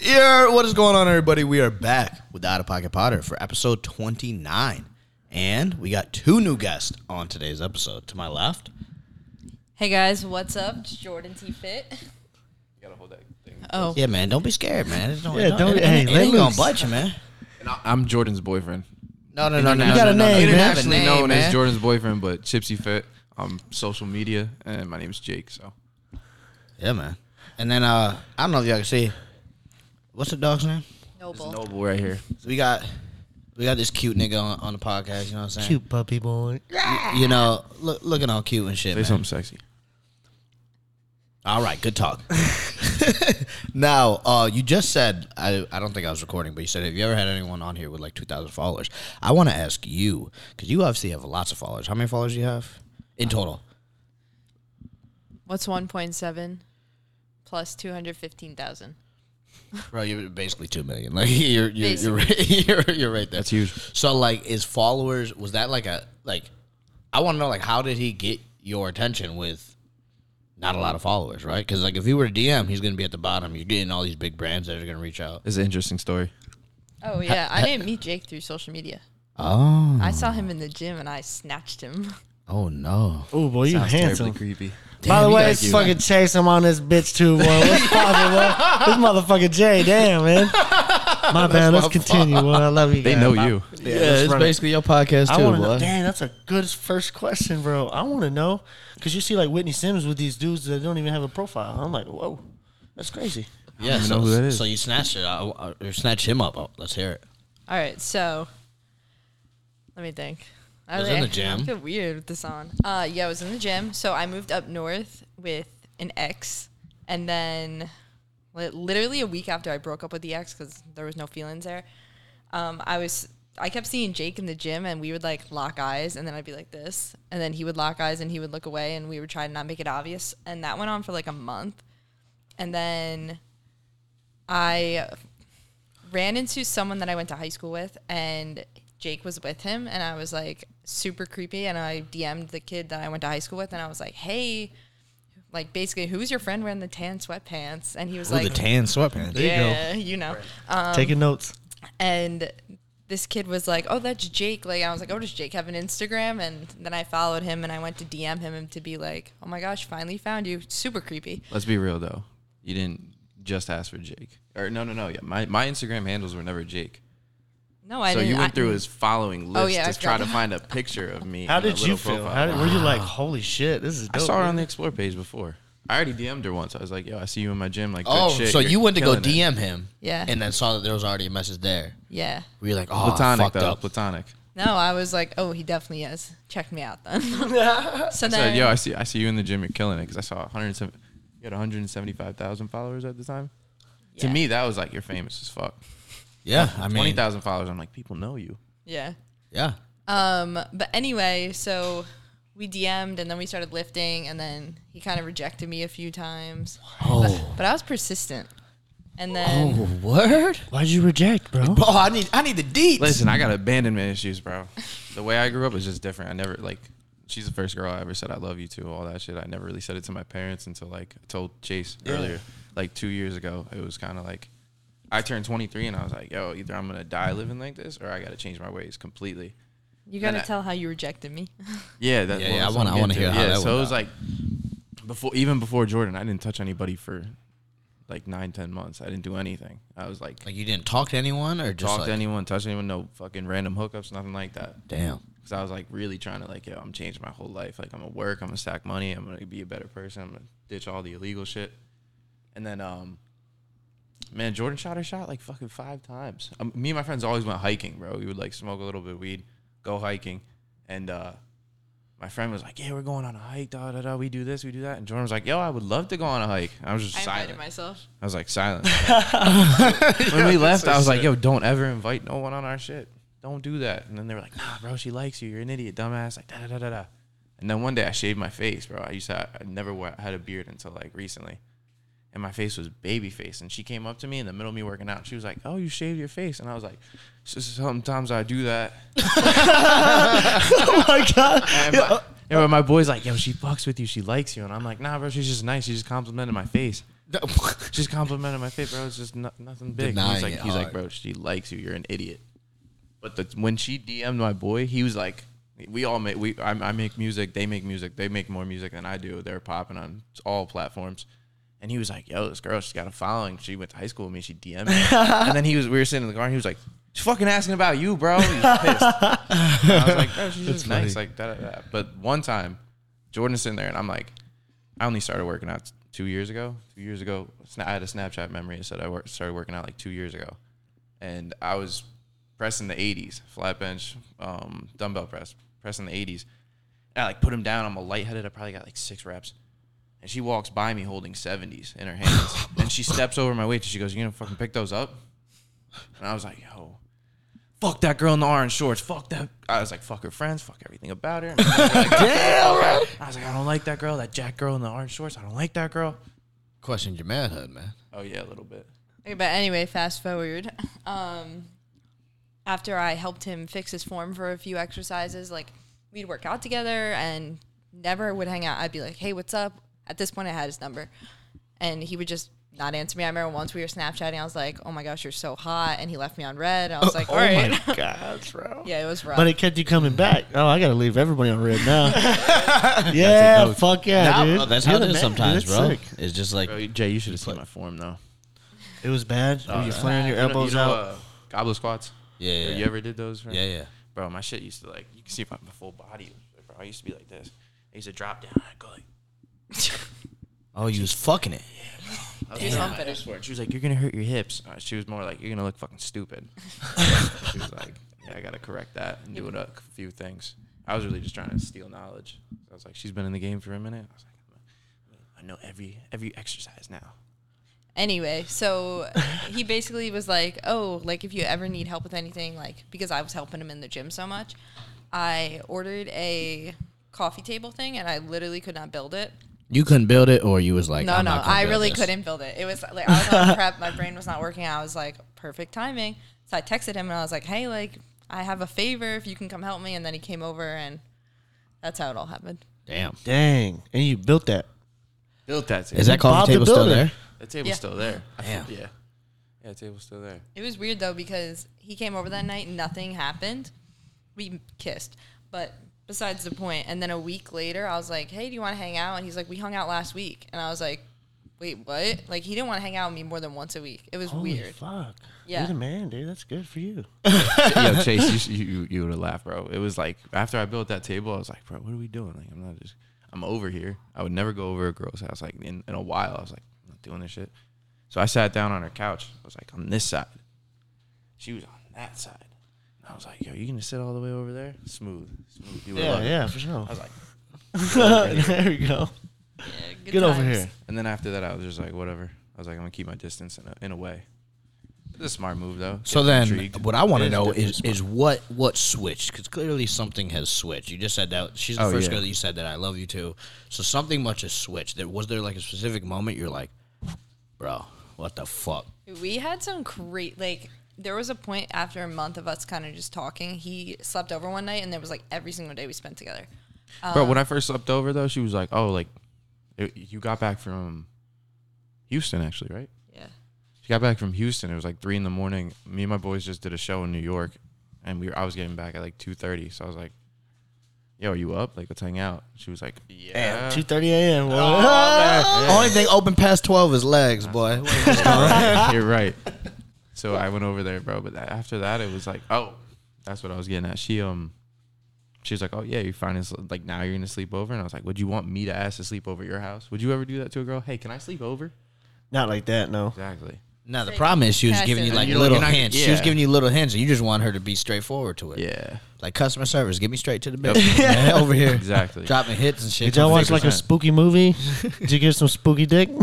Yeah, what is going on, everybody? We are back with the Out of Pocket Potter for episode 29. And we got two new guests on today's episode. To my left, Hey guys, what's up? It's Jordan T Fit. You gotta hold that thing. Oh, yeah, man, don't be scared, man. It don't, Yeah, don't, don't- it, hey, it let ain't gonna loose. bite you, man. And I- I'm Jordan's boyfriend. No, no, no, no, no. You got no, a no, no. name, You man. have a Internationally name, known man. as Jordan's boyfriend, but Chipsy Fit on social media, and my name's Jake. So Yeah, man. And then uh, I don't know if y'all can see. What's the dog's name? it's Noble. Noble right here. So we got we got this cute nigga on, on the podcast. You know what I'm saying? Cute puppy boy. You know, look, looking all cute and shit. Say man. something sexy. All right, good talk. now, uh, you just said I, I don't think I was recording, but you said have you ever had anyone on here with like two thousand followers? I want to ask you because you obviously have lots of followers. How many followers do you have in total? What's 1.7 plus 215,000? Bro, you're basically two million. Like you're you're you're right, you're, you're right there. That's huge. So like, his followers was that like a like? I want to know like how did he get your attention with not a lot of followers, right? Because like if he were to DM, he's gonna be at the bottom. You're getting all these big brands that are gonna reach out. It's an interesting story. Oh yeah, I didn't meet Jake through social media. Oh, I saw him in the gym and I snatched him. oh no. Oh boy, you Sounds handsome. terribly creepy. By the Damn, way, you it's got- fucking Chase. I'm on this bitch too, boy. What's poppin', boy? This motherfucker Jay. Damn, man. My bad. Let's continue, boy. I love you. They guys. know I- you. Yeah, let's it's run it. basically your podcast too, want to boy. know. Dang, that's a good first question, bro. I want to know because you see like Whitney Sims with these dudes that don't even have a profile. I'm like, whoa, that's crazy. Yeah, even so, know who that is. so you snatched it, uh, uh, or snatched him up. Oh, let's hear it. All right, so let me think. I Was in the gym. I feel weird with this on. Uh, yeah, I was in the gym. So I moved up north with an ex, and then li- literally a week after I broke up with the ex because there was no feelings there. Um, I was I kept seeing Jake in the gym, and we would like lock eyes, and then I'd be like this, and then he would lock eyes, and he would look away, and we would try to not make it obvious, and that went on for like a month, and then I ran into someone that I went to high school with, and Jake was with him, and I was like super creepy, and I DM'd the kid that I went to high school with, and I was like, hey. Like basically, who's your friend wearing the tan sweatpants? And he was Ooh, like, the tan sweatpants. There you go. yeah, you know. Um, Taking notes. and this kid was like, "Oh, that's Jake." Like I was like, "Oh, does Jake have an Instagram?" And then I followed him and I went to DM him and to be like, "Oh my gosh, finally found you." Super creepy. Let's be real though. You didn't just ask for Jake. Or no, no, no. Yeah, my my Instagram handles were never Jake. No, I so didn't. you went I- through his following oh, list Oh, yeah, I to try to forgot. find a picture of me. How in a did you little feel? profile. How did, were you like, holy shit, this is I dope? saw her on the explore page before. I already DM'd her once. I was like, "Yo, I see you in my gym." Like, good Oh, shit, so you're you went to go killing it." DM him, Yeah. and then saw that there was already a message there. yeah. Were you like, oh, platonic fucked though, up? platonic. No, I was like, "Oh, he definitely is." Check me out then. so I then, said, "Yo, I see, I see you in the gym. You're killing it." Because I saw 107. You had 175,000 followers at the time. To Yeah. me, that was like you're famous as fuck. Yeah, I mean, 20,000 followers. I'm like, people know you. yeah. yeah. Um, but anyway, so we DM'd and then we started lifting, and then he kind of rejected me a few times. Oh, But, but I was persistent, and then. oh, word. Why'd you reject, bro? Oh, I need, I need the deets. Listen, I got abandonment issues, bro. The way I grew up is just different. I never like. She's the first girl I ever said I love you to. All that shit. I never really said it to my parents until like I told Chase earlier, like two years ago. It was kind of like I turned 23 and I was like, yo, either I'm gonna die living like this or I got to change my ways completely. You gotta I- tell how you rejected me. Yeah, that, Yeah, well, yeah, I wanna- I'm wanna hear how Yeah, that so went it was down. like before, even before Jordan, I didn't touch anybody for like nine, ten months. I didn't do anything. I was like, like you didn't talk to anyone, or just talk like, to anyone, touch anyone, no fucking random hookups, nothing like that. Damn. Because I was like really trying to like, yo, I'm changing my whole life. Like I'm gonna work, I'm gonna stack money, I'm gonna be a better person, I'm gonna ditch all the illegal shit. And then, um, man, Jordan shot her shot like fucking five times. Um, me and my friends always went hiking, bro. We would like smoke a little bit of weed, go hiking, and uh, my friend was like, "Yeah, we're going on a hike. Da da da. We do this, we do that." And Jordan was like, "Yo, I would love to go on a hike." I was just I silent. invited myself. I was like silent. when we left, I was like, "Yo, don't ever invite no one on our shit. Don't do that." And then they were like, "Nah, bro, she likes you. You're an idiot, dumbass." Like da da da da da. And then one day I shaved my face, bro. I used to I never wa- had a beard until like recently, and my face was baby face. And she came up to me in the middle of me working out. She was like, "Oh, you shaved your face," and I was like, "Sometimes I do that." oh my god. And my, oh. yeah, but my boy's like, "Yo, she fucks with you. She likes you," and I'm like, "Nah, bro. She's just nice. She just complimented my face." Just complimented my face, bro. It's just no, nothing big. Denying he's like, it he's like, bro, she likes you. You're an idiot. But the, when she DM'd my boy, he was like, we all make we I, I make music. They make music. They make more music than I do. They're popping on all platforms. And he was like, "Yo, this girl, she's got a following. She went to high school with me. She DM'd me." and then he was, we were sitting in the car, and he was like, "She's fucking asking about you, bro." He was pissed. And I was like, "Bro, she's just nice, like da, da, da." But one time, Jordan's sitting there, and I'm like, I only started working out two years ago. Two years ago, I had a Snapchat memory. that said I worked, started working out like two years ago, and I was pressing the 80s, flat bench, um, dumbbell press, pressing the 80s. And I like put him down. I'm a lightheaded. I probably got like six reps. And she walks by me holding 70s in her hands. and she steps over my weight and she goes, You gonna fucking pick those up? And I was like, Yo, fuck that girl in the orange shorts. Fuck that. I was like, Fuck her friends. Fuck everything about her. And I was like, I was like, I don't like that girl. That Jack girl in the orange shorts. I don't like that girl. Questioned your manhood, man. Oh, yeah, a little bit. Okay, but anyway, fast forward. Um, after I helped him fix his form for a few exercises, like we'd work out together and never would hang out. I'd be like, "Hey, what's up?" At this point, I had his number, and he would just not answer me. I remember once we were Snapchatting, I was like, "Oh my gosh, you're so hot," and he left me on read. I was like, "All right." Oh my gosh, bro. yeah, it was rough. But it kept you coming back. Oh, I gotta leave everybody on read now. yeah, note. fuck yeah, Nah, dude. that's You're how it is sometimes, dude. bro. Sick. It's just like Bro, Jay, you should have seen my form, though. It was bad. Were you flaring your You know- elbows you know, out? Uh, goblet squats. yeah, yeah, You ever did those? right? yeah, yeah. Bro, my shit used to like you can see my, my full body. Bro, I used to be like this. I used to drop down. I'd go like. Oh, you was fucking it. I was He's like, on my fitness. work. She was like, "You're gonna hurt your hips." Uh, she was more like, "You're gonna look fucking stupid." she was like, "Yeah, I gotta correct that and do it a few things." I was really just trying to steal knowledge. I was like, "She's been in the game for a minute." I was like, "I know every every exercise now." anyway, so he basically was like, "Oh, like if you ever need help with anything, like because I was helping him in the gym so much, I ordered a coffee table thing, and I literally could not build it. You couldn't build it, or you was like, no, I'm no, not I really this. couldn't build it. It was like I was on prep, my brain was not working. I was like, perfect timing. So I texted him and I was like, "Hey, like I have a favor if you can come help me." And then he came over, and that's how it all happened. Damn. Dang, and you built that. Built that table. Is that Bob coffee the table still there? the table's Yeah. still there? I Damn. Yeah, yeah, the table's still there. It was weird though because he came over that night, nothing happened. We kissed, but besides the point. And then a week later, I was like, "Hey, do you want to hang out?" And he's like, "We hung out last week." And I was like, "Wait, what?" Like he didn't want to hang out with me more than once a week. It was Holy weird. fuck. Yeah. You're the man, dude. That's good for you. Yo, Chase, you you, you would have laughed, bro. It was like after I built that table, I was like, bro, what are we doing? Like, I'm not just, I'm over here. I would never go over a girl's house. Like in, in a while, I was like, I'm not doing this shit. So I sat down on her couch. I was like, on this side. She was on that side. And I was like, yo, you gonna sit all the way over there? Smooth, smooth. You would Yeah, love yeah, for sure. I was like, there we go. Yeah, good Get over times. here. and then after that, I was just like, whatever. I was like, I'm gonna keep my distance in a, in a way. It's a smart move though. So Get then, intrigued. what I want It to is know definitely is smart. is what what switched because clearly something has switched. You just said that she's the Oh, first yeah. girl that you said that I love you too. So something much has switched. There was there like a specific moment you're like, bro, what the fuck? We had some great like. There was a point after a month of us kind of just talking. He slept over one night, and there was like every single day we spent together. Bro, when I um, first slept over though, she was like, "Oh, like it, you got back from Houston, actually, right?" Yeah. She got back from Houston. It was like three in the morning. Me and my boys just did a show in New York, and we were, I was getting back at like two thirty. So I was like, "Yo, are you up? Like, let's hang out." She was like, "Yeah." Two thirty a.m. Oh, Only thing open past twelve is legs, boy. What is this going- You're right. So I went over there, bro. But that, after that, it was like, oh, that's what I was getting at. She um, she was like, oh yeah, you're finding like now you're gonna sleep over, and I was like, would you want me to ask to sleep over your house? Would you ever do that to a girl? Hey, can I sleep over? Not like that, no. Exactly. Now the problem is she was giving you like You don't- little not- hints. She was yeah. giving you little hints, and you just want her to be straightforward to it. Yeah. Like customer service, get me straight to the bit. Man, over here, Exactly. dropping hits and shit. Did y'all watch like a 100%. spooky movie? Did you get some spooky dick?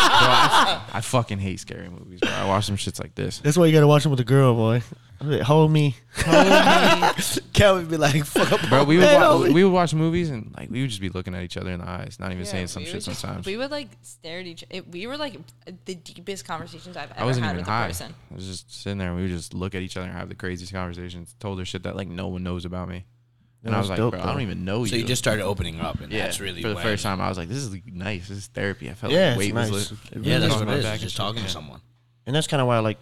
Bro, I, I fucking hate scary movies, bro. I watch some shits like this. That's why you gotta watch them with a girl, boy. Hold me. Kelvin be like, "Fuck up, Bro, we would man, wa- homie. we would watch movies and like we would just be looking at each other in the eyes, not even Yeah, saying some we shit would just- sometimes. We would like stare at each. It, we were like the deepest conversations I've ever I wasn't had even with high. a person. I was just sitting there and we would just look at each other and have the craziest conversations. Told her shit that like no one knows about me. And I was That's like, dope, bro, I don't even know you. So you. you just started opening up, and yeah, that's really for the when- first time. I was like, this is nice. This is therapy. I felt Yeah, like it's weight was nice. li- It Yeah, really that's what it is. back It's and just talking to someone. And that's kind of why I like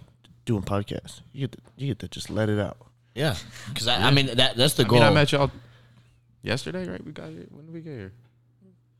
doing podcasts. You get to, you get to just let it out. Yeah, because I, I mean that that's the I goal. mean, I met y'all yesterday, right? We got here. When did we get here?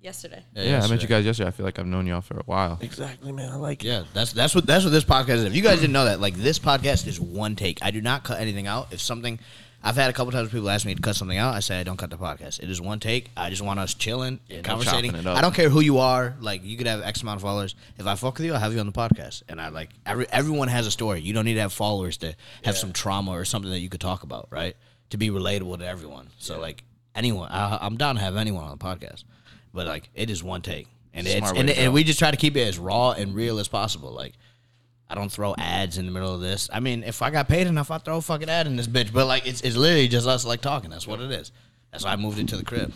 Yesterday. Yeah, I met you guys yesterday. I feel like I've known y'all for a while. Exactly, man. I like it. Yeah, that's that's what that's what this podcast is. If you guys didn't know that, like this podcast is one take. I do not cut anything out. If something, I've had a couple times people ask me to cut something out. I say I don't cut the podcast. It is one take. I just want us chilling and no conversating. chopping it up. I don't care who you are. Like you could have X amount of followers. If I fuck with you, I'll have you on the podcast. And I like every everyone has a story. You don't need to have followers to have some trauma or something that you could talk about, right? To be relatable to everyone. So like anyone, I, I'm down to have anyone on the podcast. But like it is one take, and it's Smart way and, to and we just try to keep it as raw and real as possible. Like I don't throw ads in the middle of this. I mean, if I got paid enough, I throw a fucking ad in this bitch. But like, it's it's literally just us like talking. That's what it is. That's why I moved it to the crib.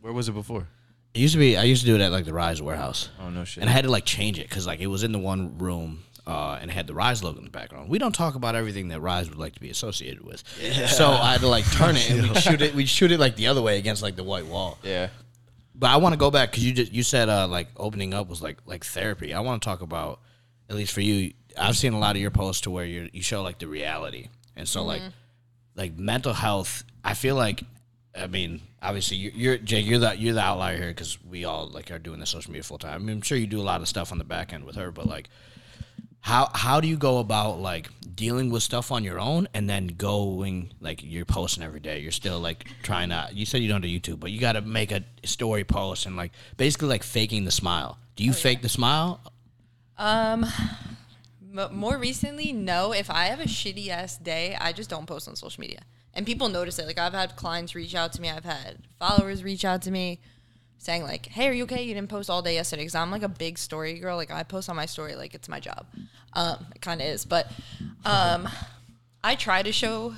Where was it before? It used to be. I used to do it at like the Rise warehouse, Oh no shit. and I had to like change it because like it was in the one room. Uh, and had the Rise logo in the background. We don't talk about everything that Rise would like to be associated with. So I had to like turn it and we shoot it. We shoot it like the other way against like the white wall. yeah. But I want to go back because you just you said uh, like opening up was like like therapy. I want to talk about at least for you. I've seen a lot of your posts to where you you show like the reality, and so like mm-hmm. like mental health. I feel like I mean obviously you're, you're Jake. You're the you're the outlier here because we all like are doing the social media full time. I mean, I'm sure you do a lot of stuff on the back end with her, but like how how do you go about like dealing with stuff on your own and then going like you're posting every day you're still like trying to you said you don't do youtube but you got to make a story post and like basically like faking the smile do you oh, fake the smile Um, m- more recently, no. If I have a shitty ass day, I just don't post on social media, and people notice it. Like I've had clients reach out to me, I've had followers reach out to me, saying like, "Hey, are you okay? You didn't post all day yesterday." Because I'm like a big story girl. Like I post on my story like it's my job. Um, it kind of is, but um, I try to show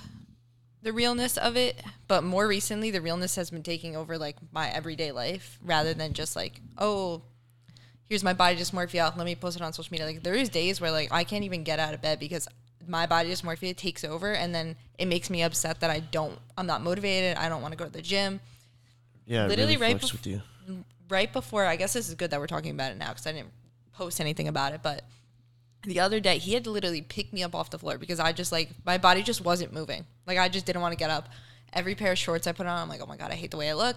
the realness of it, but more recently, the realness has been taking over like my everyday life rather than just like, oh, here's my body dysmorphia. Let me post it on social media. Like there is days where like I can't even get out of bed because my body dysmorphia takes over, and then it makes me upset that I don't. I'm not motivated. I don't want to go to the gym. Yeah, Literally really right fucks bef- with you. Right before, I guess this is good that we're talking about it now because I didn't post anything about it, but. The other day, he had to literally pick me up off the floor because I just like my body just wasn't moving. Like I just didn't want to get up. Every pair of shorts I put on, I'm like, oh my god, I hate the way I look,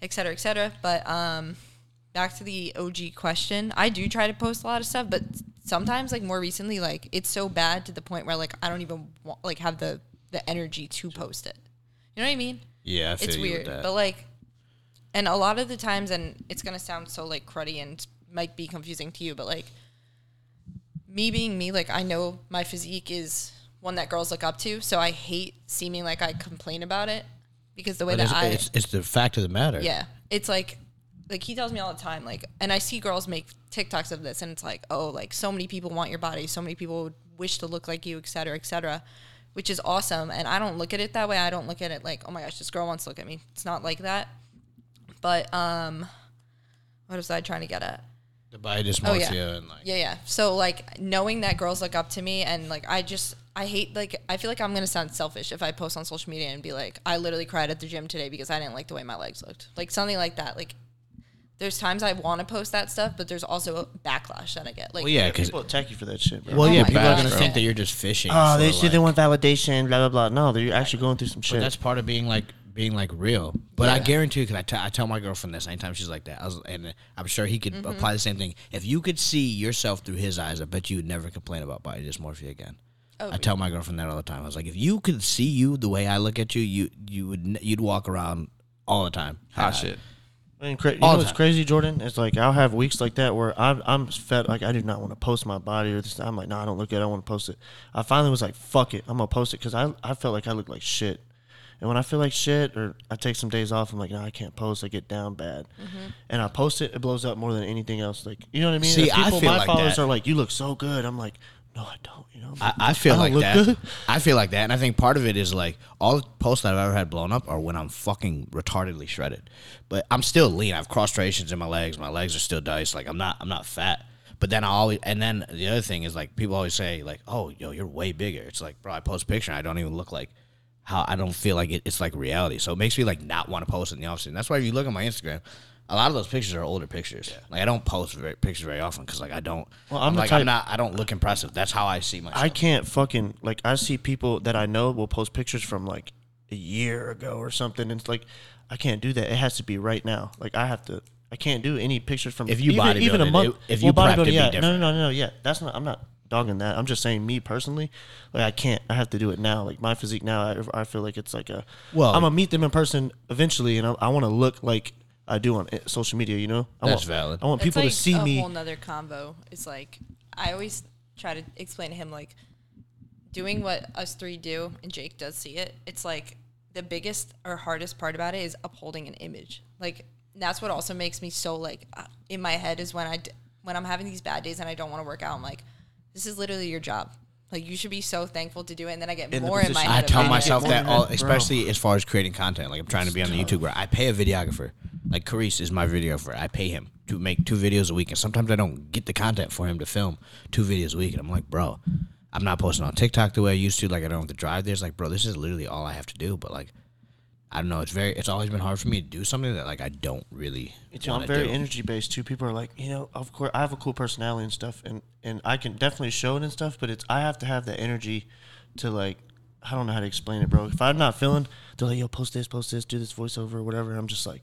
et cetera, et cetera. But um, back to the OG question, I do try to post a lot of stuff, but sometimes, like more recently, like it's so bad to the point where like I don't even want, like have the the energy to post it. You know what I mean? yeah I feel it's weird, but like, and a lot of the times, and it's gonna sound so like cruddy and might be confusing to you, but like, me being me, like I know my physique is one that girls look up to, so I hate seeming like I complain about it because the way But that it's, I it's, it's the fact of the matter yeah. It's like like he tells me all the time, like and I see girls make TikToks of this and it's like, oh, like so many people want your body, so many people would wish to look like you, et cetera, et cetera. Which is awesome. And I don't look at it that way. I don't look at it like, oh my gosh, this girl wants to look at me. It's not like that. But um what was I trying to get at? the body dysmorphia Oh, yeah. and like Yeah, yeah. So like knowing that girls look up to me and like I just I hate like I feel like I'm gonna sound selfish if I post on social media and be like I literally cried at the gym today because I didn't like the way my legs looked. Like something like that. Like there's times I want to post that stuff, but there's also a backlash that I get. Like well yeah because People attack you for that shit, bro. well Oh yeah my people are gonna bro. think that you're just fishing oh, they for, say they want validation, blah blah blah. No, they're actually going through some But shit. that's part of being like being like real. But I guarantee you, because I, t- I tell my girlfriend this anytime she's like that, I was, and I'm sure he could Mm-hmm. apply the same thing. If you could see yourself through his eyes, I bet you would never complain about body dysmorphia again. Oh, I tell my girlfriend that all the time. I was like, if you could see you the way I look at you, you you would you'd walk around all the time. Hot shit. And cra- you All know the what's time. crazy, Jordan? It's like I'll have weeks like that where I'm I'm fed like I do not want to post my body or this. I'm like, no, I don't look good. I want to post it. I finally was like, fuck it, I'm gonna post it because I I felt like I looked like shit. And when I feel like shit or I take some days off, I'm like, no, I can't post. I get down bad. Mm-hmm. And I post it, it blows up more than anything else. Like you know what I mean? See, If I people, feel my like followers that. are like, you look so good. I'm like, no, I don't. You know, I, I feel I like that. good. I feel like that, and I think part of it is like all the posts that I've ever had blown up are when I'm fucking retardedly shredded. But I'm still lean. I have cross striations in my legs. My legs are still diced. Like I'm not. I'm not fat. But then I always, and then the other thing is like people always say like, "Oh, yo, you're way bigger." It's like, bro, I post a picture, and I don't even look like how I don't feel like it, it's like reality. So it makes me like not want to post in the office. And that's why if you look at my Instagram, a lot of those pictures are older pictures. Like I don't post very, pictures very often because like I don't. Well, I'm the like type- I'm not. I don't look impressive. That's how I see myself. I can't fucking like I see people that I know will post pictures from like a year ago or something. And it's like I can't do that. It has to be right now. Like I have to. I can't do any pictures from If you even, even a month. it- if you well, bodybuilding, be yeah, no, no, no, no, yeah. That's not. I'm not dogging that. I'm just saying me personally. Like I can't. I have to do it now. Like my physique now. I, I feel like it's like a. Well- I'm gonna meet them in person eventually, and I, I want to look like I do on social media. You know. I That's want, valid. I want people it's to see a me. whole nother combo. It's like I always try to explain to him like doing what us three do, and Jake does see it. It's like the biggest or hardest part about it is upholding an image. Like that's what also makes me so like uh, in my head is when I d- when I'm having these bad days and I don't want to work out. I'm like, this is literally your job. Like you should be so thankful to do it, and then I get In more in my head. I tell myself that, all, Bro. especially as far as creating content. Like I'm trying to be on the YouTube where I pay a videographer. Like Carice is my videographer. I pay him to make two videos a week, and sometimes I don't get the content for him to film two videos a week. And I'm like, bro, I'm not posting on TikTok the way I used to. Like I don't have to drive there. It's like, bro, this is literally all I have to do. But like, I don't know. It's very. It's always been hard for me to do something that like I don't really. It's, I'm very do. energy based too. People are like, you know, of course, I have a cool personality and stuff, and and I can definitely show it and stuff. But it's I have to have that energy to like, I don't know how to explain it, bro. If I'm not feeling, they're like, yo, post this, post this, do this voiceover, or whatever. I'm just like,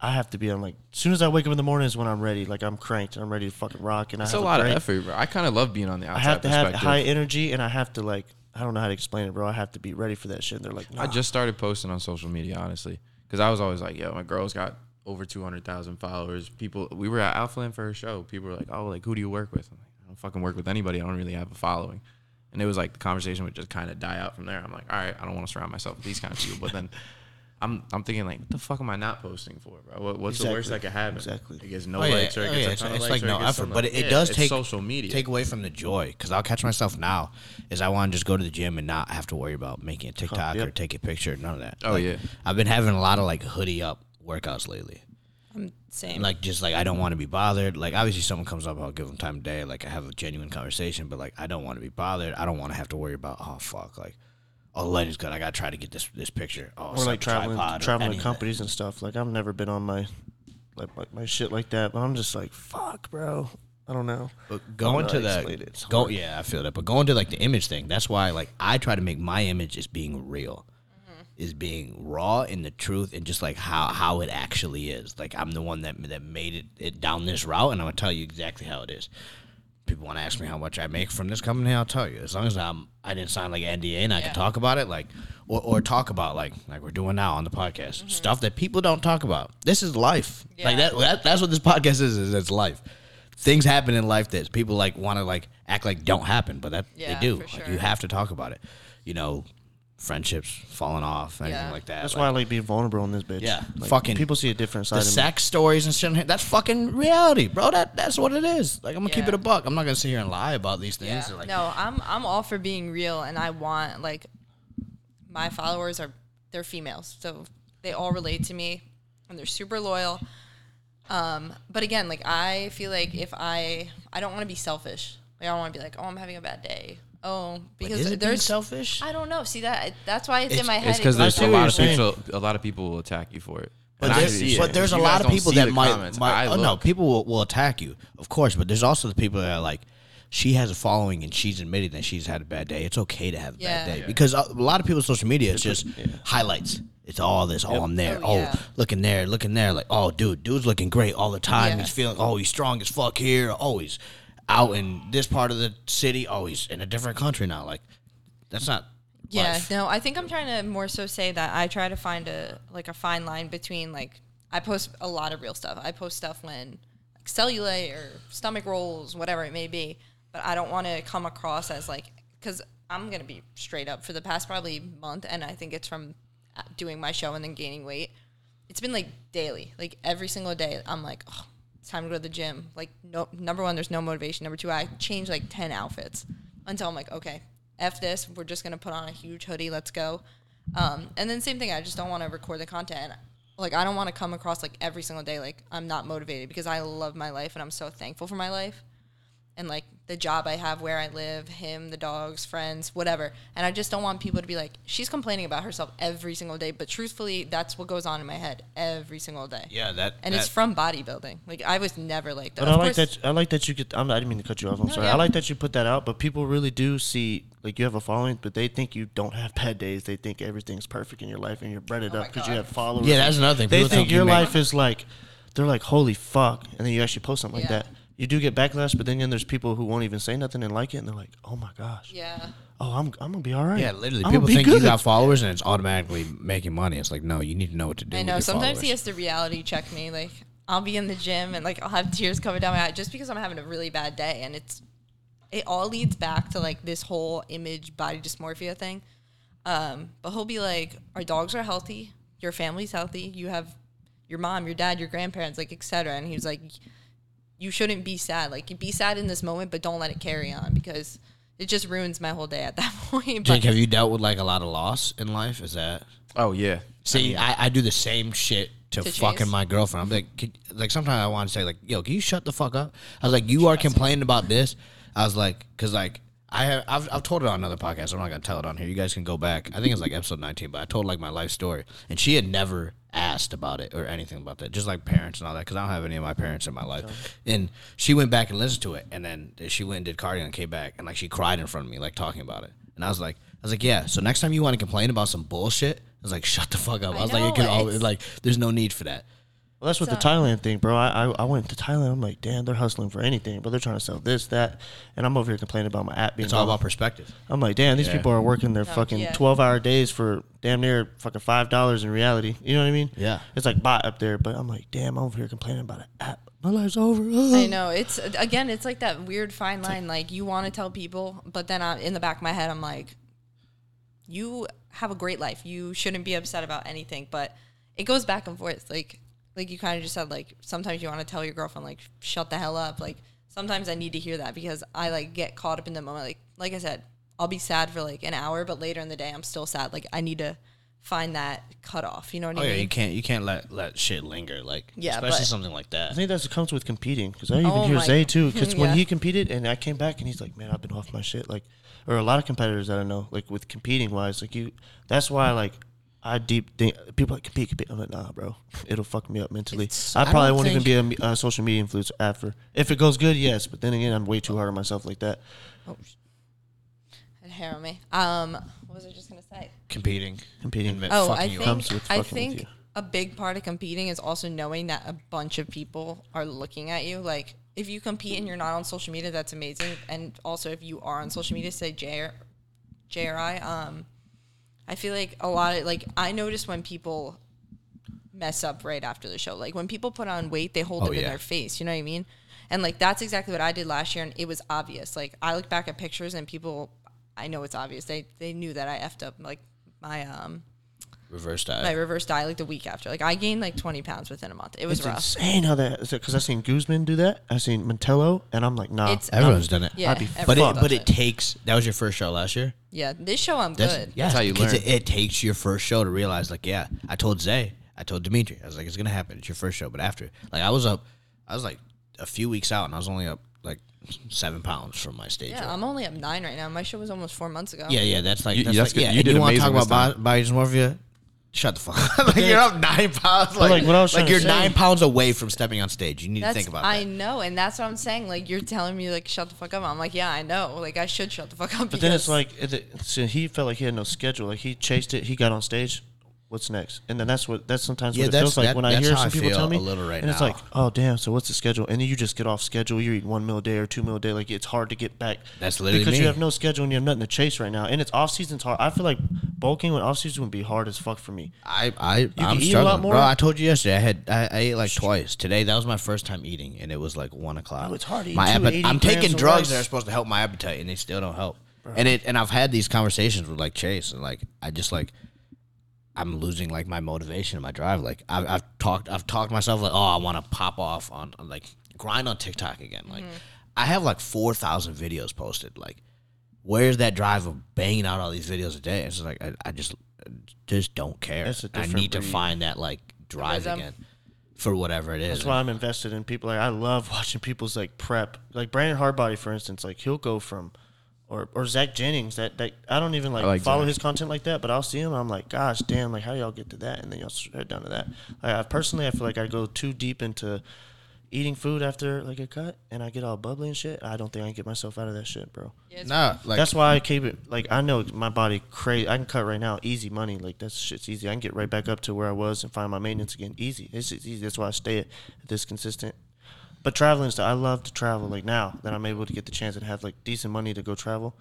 I have to be. I'm like, as soon as I wake up in the morning is when I'm ready. Like I'm cranked. I'm ready to fucking rock. And It's I a have lot of effort, bro. I kind of love being on the I outside have to have perspective. high energy, and I have to like, I don't know how to explain it, bro. I have to be ready for that shit. And they're like, I just started posting on social media, honestly, because I was always like, "Yo, my girl's got over two hundred thousand followers." People, we were at Alphaland for her show. People were like, "Oh, like who do you work with?" I'm like, "I don't fucking work with anybody. I don't really have a following." And it was like the conversation would just kind of die out from there. I'm like, "All right, I don't want to surround myself with these kind of people." But then I'm I'm thinking like, what the fuck am I not posting for, bro? What, what's the worst that Exactly. could happen? Exactly. It gets no Oh, yeah. likes or it Oh, gets yeah. a It's, ton of it's likes like or no effort, some, but it, it yeah, does take social media. take away from the joy because I'll catch myself now is I want to just go to the gym and not have to worry about making a TikTok yep. or take a picture, none of that. Oh, Like, yeah. I've been having a lot of like hoodie up workouts lately. I'm same. Like just like I don't want to be bothered. Like obviously someone comes up, I'll give them time of day. Like I have a genuine conversation, but like I don't want to be bothered. I don't want to have to worry about oh fuck like oh the lighting's good. I gotta try to get this this picture. Oh, or like traveling traveling any to companies and stuff. Like I've never been on my like my, my shit like that, but I'm just like fuck, bro. I don't know. But going to how the it. Go, yeah, I feel that. But going to like the image thing, that's why like I try to make my image as being real, mm-hmm. is being raw in the truth and just like how how it actually is. Like I'm the one that that made it, it down this route, and I'm gonna tell you exactly how it is. People want to ask me how much I make from this company, I'll tell you. As long as I'm I didn't sign like an NDA and I Yeah. can talk about it, like or, or talk about like like we're doing now on the podcast mm-hmm. stuff that people don't talk about. This is life. Like that, that that's what this podcast is. Is it's life. Things happen in life that people like want to like act like don't happen, but that Yeah, they do. Like sure. you have to talk about it. You know, friendships falling off, anything Yeah. like that. That's Like, why I like being vulnerable in this bitch. Yeah, Like, fucking- people see a different side the of me. sex stories and shit. That's fucking reality, bro. That that's what it is. Like I'm gonna keep Yeah. it a buck. I'm not gonna sit here and lie about these Yeah. things. Like, no, I'm I'm all for being real, and I want like my followers are they're females, so they all relate to me, and they're super loyal. Um, but again, like I feel like if I I don't want to be selfish. Like I don't want to be like, oh, I'm having a bad day. Oh, because is it being there's selfish? I don't know. See that that's why it's, It's- in my head. It's because there's I a see what lot of you're people. A lot of people will attack you for it. But, And I there's, see it. but there's a You lot of don't people see that the might, comments. might I oh no, look. people will, will attack you, of course. But there's also the people that are like, she has a following and she's admitted that she's had a bad day. It's okay to have a Yeah. bad day Yeah. because a a lot of people's social media is just highlights. It's all this. Oh, I'm there. Oh, Oh, yeah. looking there, looking there. Like, oh, dude, dude's looking great all the time. Yeah. He's feeling. Oh, he's strong as fuck here. Oh, he's out in this part of the city. Oh, he's in a different country now. Like, that's not. Yeah, life. no, I think I'm trying to more so say that I try to find a like a fine line between like I post a lot of real stuff. I post stuff when like cellulite or stomach rolls, whatever it may be, but I don't want to come across as like because I'm gonna be straight up for the past probably month, and I think it's from uh, doing my show and then gaining weight. It's been like daily, like every single day. I'm like, oh, it's time to go to the gym. Like, no, number one, there's no motivation. Number two, I change like ten outfits until I'm like, okay, f this. We're just gonna put on a huge hoodie. Let's go. Um, and then same thing. I just don't want to record the content. Like, I don't want to come across like every single day like I'm not motivated because I love my life and I'm so thankful for my life. And like the job I have, where I live, him, the dogs, friends, whatever. And I just don't want people to be like, she's complaining about herself every single day. But truthfully, that's what goes on in my head every single day. Yeah, that And that, it's from bodybuilding. Like I was never like that. But Of I like course- that. I like that you get. I'm, I didn't mean to cut you off. I'm No, sorry. yeah. I like that you put that out. But people really do see like you have a following, but they think you don't have bad days. They think everything's perfect in your life and you're breaded Oh up because you have followers. Yeah, that's another thing. They People think think you your make- life is like. They're like, holy fuck, and then you actually post something like that. You do get backlash, but then, then there's people who won't even say nothing and like it, and they're like, oh my gosh, Yeah. oh I'm I'm gonna be all right. Yeah, literally, I'm people gonna be think you good." got followers and it's automatically making money. It's like, no, you need to know what to do. I know. your Sometimes he has to reality check me. Like I'll be in the gym and like I'll have tears coming down my eye just because I'm having a really bad day, and it's it all leads back to like this whole image body dysmorphia thing. Um, but he'll be like, "Our dogs are healthy. Your family's healthy. You have your mom, your dad, your grandparents, like etc." And he's like, "You shouldn't be sad. Like be sad in this moment, but don't let it carry on because." It just ruins my whole day at that point. Jake, But have you dealt with like a lot of loss in life? Is that Oh yeah. see? I, I do the same shit to, To fucking Chase? my girlfriend. I'm like, can, like sometimes I want to say like, yo, can you shut the fuck up? I was like, you are complaining about this. I was like, cause like I have I've, I've told it on another podcast. I'm not gonna tell it on here. You guys can go back. I think it's like episode 19, but I told like my life story, and she had never asked about it or anything about that. Just like parents and all that, because I don't have any of my parents in my life. And she went back and listened to it, and then she went and did cardio and came back, and like she cried in front of me, like talking about it. And I was like, I was like, yeah. So next time you want to complain about some bullshit, I was like, shut the fuck up. I, I was like, it know, could always, like, there's no need for that. Well, that's what the Thailand thing, bro. I, I I went to Thailand. I'm like, damn, they're hustling for anything, but they're trying to sell this, that, and I'm over here complaining about my app being. It's all about perspective. I'm like, damn, these Yeah. people are working their No, fucking yeah. 12 hour days for damn near fucking five dollars in reality. You know what I mean? Yeah. It's like bot up there, but I'm like, damn, I'm over here complaining about an app. My life's over. I know it's again, it's like that weird fine line. Like you want to tell people, but then I, in the back of my head, I'm like, you have a great life. You shouldn't be upset about anything. But it goes back and forth. Like like you kind of just said. Like sometimes you want to tell your girlfriend, like, shut the hell up. Like sometimes I need to hear that because I like get caught up in the moment. Like like I said, I'll be sad for like an hour, but later in the day, I'm still sad. Like I need to find that cutoff. You know what Oh I yeah, you can't you can't let let shit linger like Yeah, especially but- something like that. I think that's what comes with competing because I even Oh hear Zay too. Because when he competed and I came back and he's like, man, I've been off my shit. Like, or a lot of competitors that I know, like with competing wise, like you. That's why like I deep think people like compete, compete. I'm like, nah, bro, it'll fuck me up mentally. It's- I I probably don't won't even be a me- a, social media influencer after. If it goes good, yes, but then again, I'm way too hard on myself like that. Had hair on me. Um, what was I just gonna say? Competing, Competing. Oh, fucking I think. Comes with I fucking with think you. a big part of competing is also knowing that a bunch of people are looking at you. Like if you compete and you're not on social media, that's amazing. And also if you are on social media, say JR, JRI. Um, I feel like a lot of like I notice when people mess up right after the show. Like when people put on weight, they hold Oh, it in their face. You know what I mean? And like that's exactly what I did last year, and it was obvious. Like I look back at pictures, and people, I know it's obvious. They they knew that I effed up like my um reverse diet. my reverse diet like the week after. Like I gained like 20 pounds within a month. It was It's rough. insane how that is because I seen Guzman do that. I seen Mantello, and I'm like, nah. It's Everyone's um, done it. Yeah, I'd be everyone but it does but it takes that was your first show last year. yeah. This show I'm That's, good. Yeah, That's how you because learn. It, it takes your first show to realize, like, yeah, I told Zay, I told Dimitri, I was like, it's gonna happen. It's your first show, but after, like, I was up, I was like a few weeks out, and I was only up like seven pounds from my stage. Yeah, weight. I'm only up nine right now. My show was almost four months ago. yeah, yeah, that's like You- that's, that's like, good. yeah. You and did you want to talk amazing about this body, body dysmorphia? Shut the fuck up. like you're up nine pounds. Like, like, what I was like you're say- nine pounds away from stepping on stage. You need That's to think about I that. know, and that's what I'm saying. Like you're telling me like shut the fuck up. I'm like, yeah, I know. Like I should shut the fuck up. But then it's like it- it- so he felt like he had no schedule. Like he chased it. He got on stage. What's next? And then that's what that's sometimes Yeah, what it feels like that- when I hear some I people tell me a little right and it's now. like, oh damn, so what's the schedule? And then you just get off schedule. You're eating one meal a day or two meal a day. Like it's hard to get back. That's literally because me. you have no schedule and you have nothing to chase right now. And it's off season's hard. I feel like bulking when off season would be hard as fuck for me. I I can I'm eat a lot more? bro. I told you yesterday. I had I, I ate like twice today. That was my first time eating, and it was like one o'clock. Bro, it's hard to eat my two, appet- I'm taking drugs that are supposed to help my appetite, and they still don't help. And it and I've had these conversations with like Chase, and like I just like I'm losing like my motivation and my drive. Like I've, I've talked I've talked myself like oh I want to pop off on, on like grind on TikTok again. Like Mm-hmm. I have like four thousand videos posted. Like where's that drive of banging out all these videos a day? It's just like I, I just just don't care. That's a I different need to find that like drive again. for whatever it is. That's why I'm invested in people. Like I love watching people's like prep. Like Brandon Hardbody, for instance, like he'll go from, or or Zach Jennings. That that I don't even like, like follow Zach. his content like that, but I'll see him. and I'm like, gosh, damn, like how y'all get to that, and then y'all straight down to that. Like I personally, I feel like I go too deep into eating food after like a cut, and I get all bubbly and shit. I don't think I can get myself out of that shit, bro. Yeah, Nah, like that's why I keep it like I know my body crazy. I can cut right now, easy money. Like that shit's easy. I can get right back up to where I was and find my maintenance again, easy. It's just easy. That's why I stay at this consistent. But traveling stuff, I love to travel. Like now that I'm able to get the chance to have like decent money to go travel,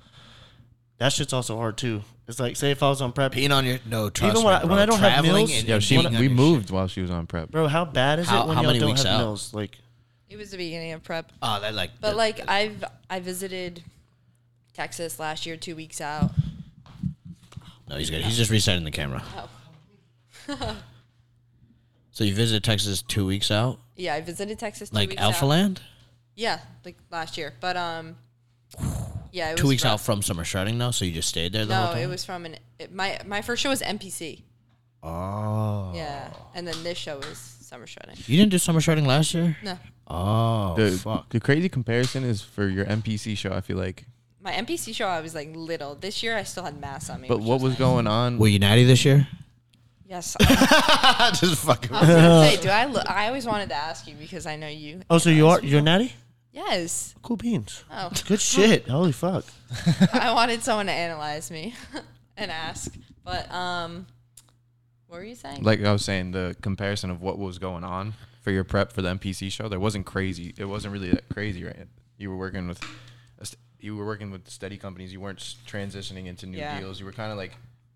that shit's also hard too. It's like say if I was on prep, peeing on your no. Trust Even me, when I- when I don't have Traveling meals- and- Yo, she peeing we your moved while she was on prep. bro, how bad is How- it when how y'all many don't weeks have out? meals? Like It was the beginning of prep. Oh, that like. But the- like I've I visited Texas last year, two weeks out. no, he's good. He's just resetting the camera. Oh. So you visited Texas two weeks out, Yeah, I visited Texas two like weeks Alpha out. Land. Yeah, like last year. But um yeah, it Two was weeks from- out from summer shredding, though. So you just stayed there the whole No, time. it was from an it, my my first show was NPC. Oh. Yeah. And then this show was summer shredding. You didn't do summer shredding last year. No. Oh The, fuck. the crazy comparison is for your NPC show. I feel like, My NPC show I was like little. This year I still had mass on me. but which what was nice. going on? Were you natty this year? Yes. I just fucking. I was gonna say, do I look I always wanted to ask you because I know you oh, so you are you're natty? Yes. Cool beans. Oh. Good shit. Holy fuck. I wanted someone to analyze me and ask. But um what were you saying? like I was saying, the comparison of what was going on for your prep for the NPC show, there wasn't crazy. It wasn't really that crazy, right? You were working with, a st- you were working with steady companies. You weren't s- transitioning into new Yeah. deals. You were kind of like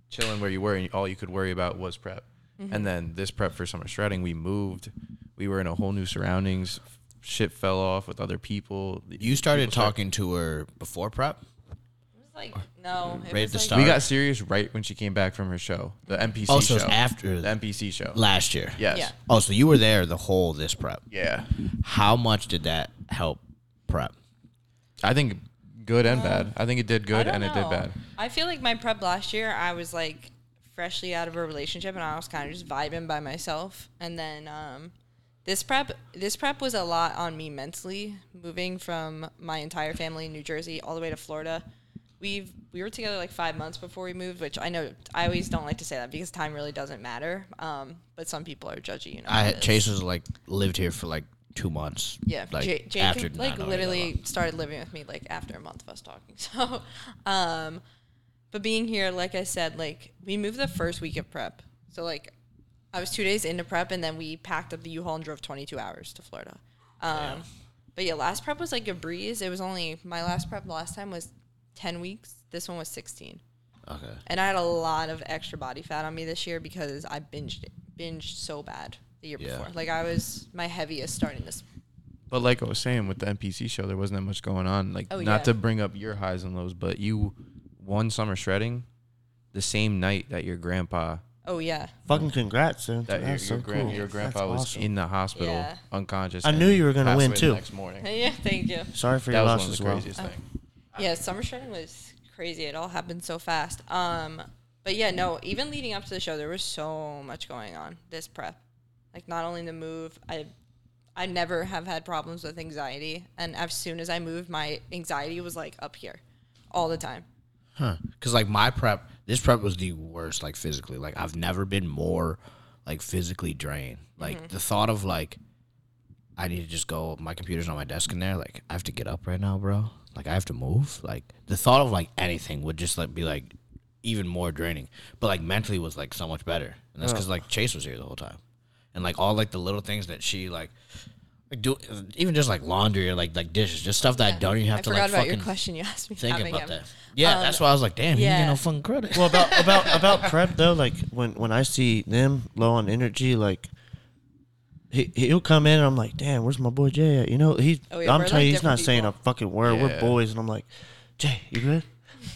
chilling where you were, and all you could worry about was prep. And then this prep for summer shredding, we moved. We were in a whole new surroundings. Shit fell off with other people. You started People start- talking to her before prep. like no, it Right at the like, start? We got serious right when she came back from her show, the NPC Oh, so show. it's after the NPC show. last year. Yes. Yeah. Oh, so you were there the whole this prep. Yeah. How much did that help prep? I think good and bad. I think it did good don't and it did bad. I feel like my prep last year, I was like freshly out of a relationship and I was kind of just vibing by myself. And then um, this prep, this prep was a lot on me mentally, moving from my entire family in New Jersey all the way to Florida. We've we were together like five months before we moved, which I know I always don't like to say that because time really doesn't matter. Um, but some people are judgy, you know. how I it is. Chase was like lived here for like two months. Yeah, like J- Jacob after like not knowing each other. literally started living with me like after a month of us talking. So, um, but being here, like I said, like we moved the first week of prep. So like, I was two days into prep, and then we packed up the U-Haul and drove 22 hours to Florida. Um, but yeah, last prep was like a breeze. It was only my last prep last time was 10 weeks. This one was 16, Okay. and I had a lot of extra body fat on me this year because I binged binged so bad the year Yeah. before. Like I was my heaviest starting this But like I was saying with the NPC show, there wasn't that much going on. Like Oh, not yeah. to bring up your highs and lows, but you won summer shredding the same night that your grandpa Oh yeah. Fucking congrats, dude. that your, That's so your, gran- cool. your That's grandpa was awesome. in the hospital Yeah. unconscious. I knew you were gonna win, too. Next morning. Yeah, thank you. Sorry for That your was loss as the well. craziest Oh. things. Yeah, summer shredding was crazy. It all happened so fast. Um, but yeah, no. Even leading up to the show, there was so much going on. This prep, like not only the move, I, I never have had problems with anxiety, and as soon as I moved, my anxiety was like up here, all the time. Huh. Because like my prep, this prep was the worst. Like physically, like I've never been more like physically drained. Like Mm-hmm. the thought of like I need to just go. My computer's on my desk in there. Like I have to get up right now, bro. Like I have to move. Like the thought of like anything would just like be like even more draining. But like mentally was like so much better, and that's because like Chase was here the whole time, and like all like the little things that she like. Like do even just like laundry or like like dishes, just stuff that I don't even have I to forgot like about fucking your question you asked me. think about him. that. Yeah, Um, that's why I was like, damn, he didn't get no fucking credit. Well, about about about prep though, like when when I see them low on energy, like he he'll come in and I'm like, damn, where's my boy Jay at? You know, he's Oh, yeah, I'm telling like you, he's not different saying a fucking word. We're boys, and I'm like, Jay, you good?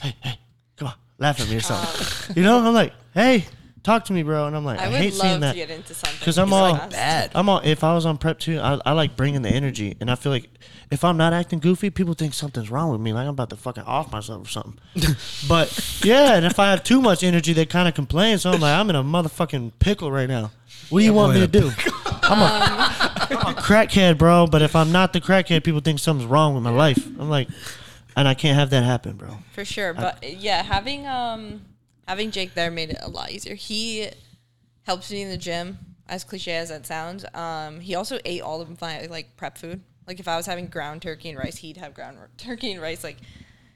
Hey, hey, come on, laugh at me or Um, something. you know, I'm like, hey, talk to me, bro. And I'm like, I, I would hate seeing love that. to get into something. Because I'm all like bad. I'm all. If I was on prep too, I, I like bringing the energy, and I feel like if I'm not acting goofy, people think something's wrong with me, like I'm about to fucking off myself or something. but yeah, and if I have too much energy, they kind of complain. So I'm like, I'm in a motherfucking pickle right now. What do you want me to do? I'm a, I'm a crackhead, bro. But if I'm not the crackhead, people think something's wrong with my life. I'm like, and I can't have that happen, bro. For sure, but yeah, having um having Jake there made it a lot easier. He helps me in the gym, as cliche as that sounds. Um, he also ate all of my like prep food. Like if I was having ground turkey and rice, he'd have ground turkey and rice. Like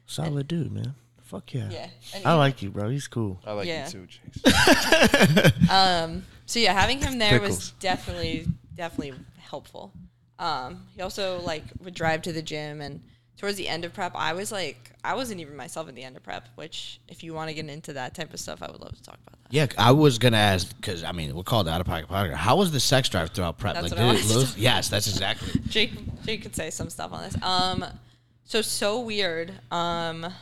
Solid dude, man. Fuck yeah. yeah, and I he- like you, bro. He's cool. I like Yeah. you too, Chase. So yeah, having him there was definitely definitely helpful. Um, he also like would drive to the gym and towards the end of prep, I was like I wasn't even myself at the end of prep. Which if you want to get into that type of stuff, I would love to talk about that. Yeah, I was gonna ask because I mean we're called out of pocket podcast. How was the sex drive throughout prep? That's like, what I did it lose? Yes, that's exactly. Jake Jake could say some stuff on this. Um, so so weird. Um,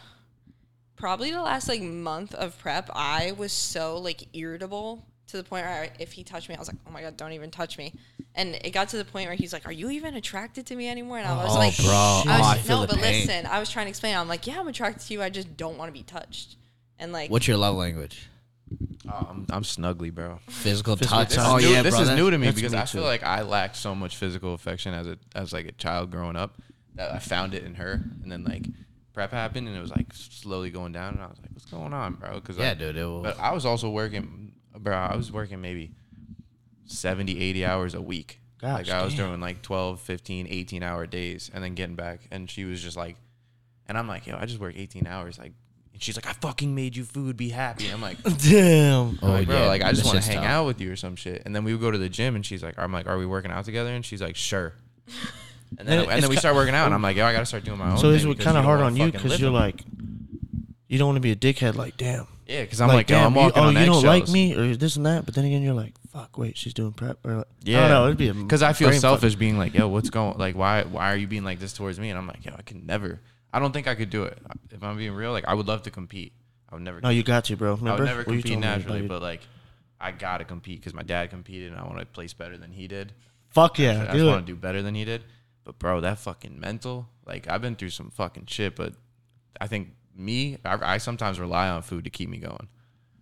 probably the last like month of prep, I was so like irritable to the point where I, if he touched me, I was like, oh my god, don't even touch me. And it got to the point where he's like, are you even attracted to me anymore? And I was Oh, like, bro. I Oh, was, I no, but pain. listen, I was trying to explain. I'm like, yeah, I'm attracted to you. I just don't want to be touched. And like, What's your love language? Oh, I'm, I'm snuggly, bro. Physical, Physical touch. This. Oh new, yeah, this bro, is new to me because me I feel too. like I lacked so much physical affection as a as like a child growing up that I found it in her, and then like prep happened and it was like slowly going down, and I was like, what's going on, bro? Because Yeah, dude. It was, But I was also working, bro. I was working maybe 70, 80 hours a week. Gosh, like I was damn. doing like 12, 15, 18 hour days and then getting back. And she was just like, and I'm like, yo, I just work 18 hours. Like, and she's like, I fucking made you food. Be happy. I'm like, Damn. oh, like, bro, yeah, like I just want to hang tough. out with you or some shit. And then we would go to the gym, and she's like, I'm like, are we working out together? And she's like, sure. And then, And and then we start working out, and I'm like, yo, I gotta start doing my own. So is thing it because kind of hard on you because you're like, you don't want to be a dickhead. Like, damn. yeah, because I'm like, yo, damn, I'm you, walking oh, on you don't like me or this and that. But then again, you're like, fuck, wait, she's doing prep. Or like, I Yeah, don't know. It'd be because I feel brain fuck. selfish being like, yo, what's going? Like, why why are you being like this towards me? And I'm like, yo, I can never. I don't think I could do it. If I'm being real, like I would love to compete. I would never. No, you got to, bro. I would never What compete told me about naturally, but like, I gotta compete because my dad competed, and I want to place better than he did. fuck yeah, I just want to do better than he did. But bro, that fucking mental, like I've been through some fucking shit, but I think me, I, I sometimes rely on food to keep me going.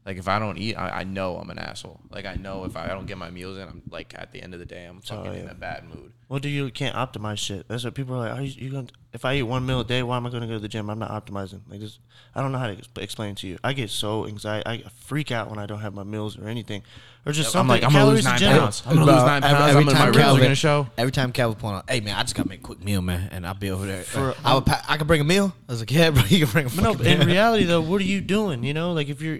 Like if I don't eat, I, I know I'm an asshole. Like I know if I don't get my meals in, I'm like at the end of the day, I'm fucking oh, in yeah. a bad mood. Well, do you can't optimize shit? That's what people are like. Are you, you going? If I eat one meal a day, why am I going to go to the gym? I'm not optimizing. Like this, I don't know how to ex- explain to you. I get so anxiety. I freak out when I don't have my meals or anything, or just I'm something. like, I'm gonna lose calories in nine pounds. I'm gonna Bro, lose nine every- pounds. every I'm gonna, my time ribs are Calvin- gonna show. Every time Calvin point on, hey man, I just gotta make a quick meal, man, and I'll be over there. For- I would, um, pa- I could bring a meal. I was like, yeah, bro, you can bring a But no, fucking but in reality though, what are you doing? You know, like if you're,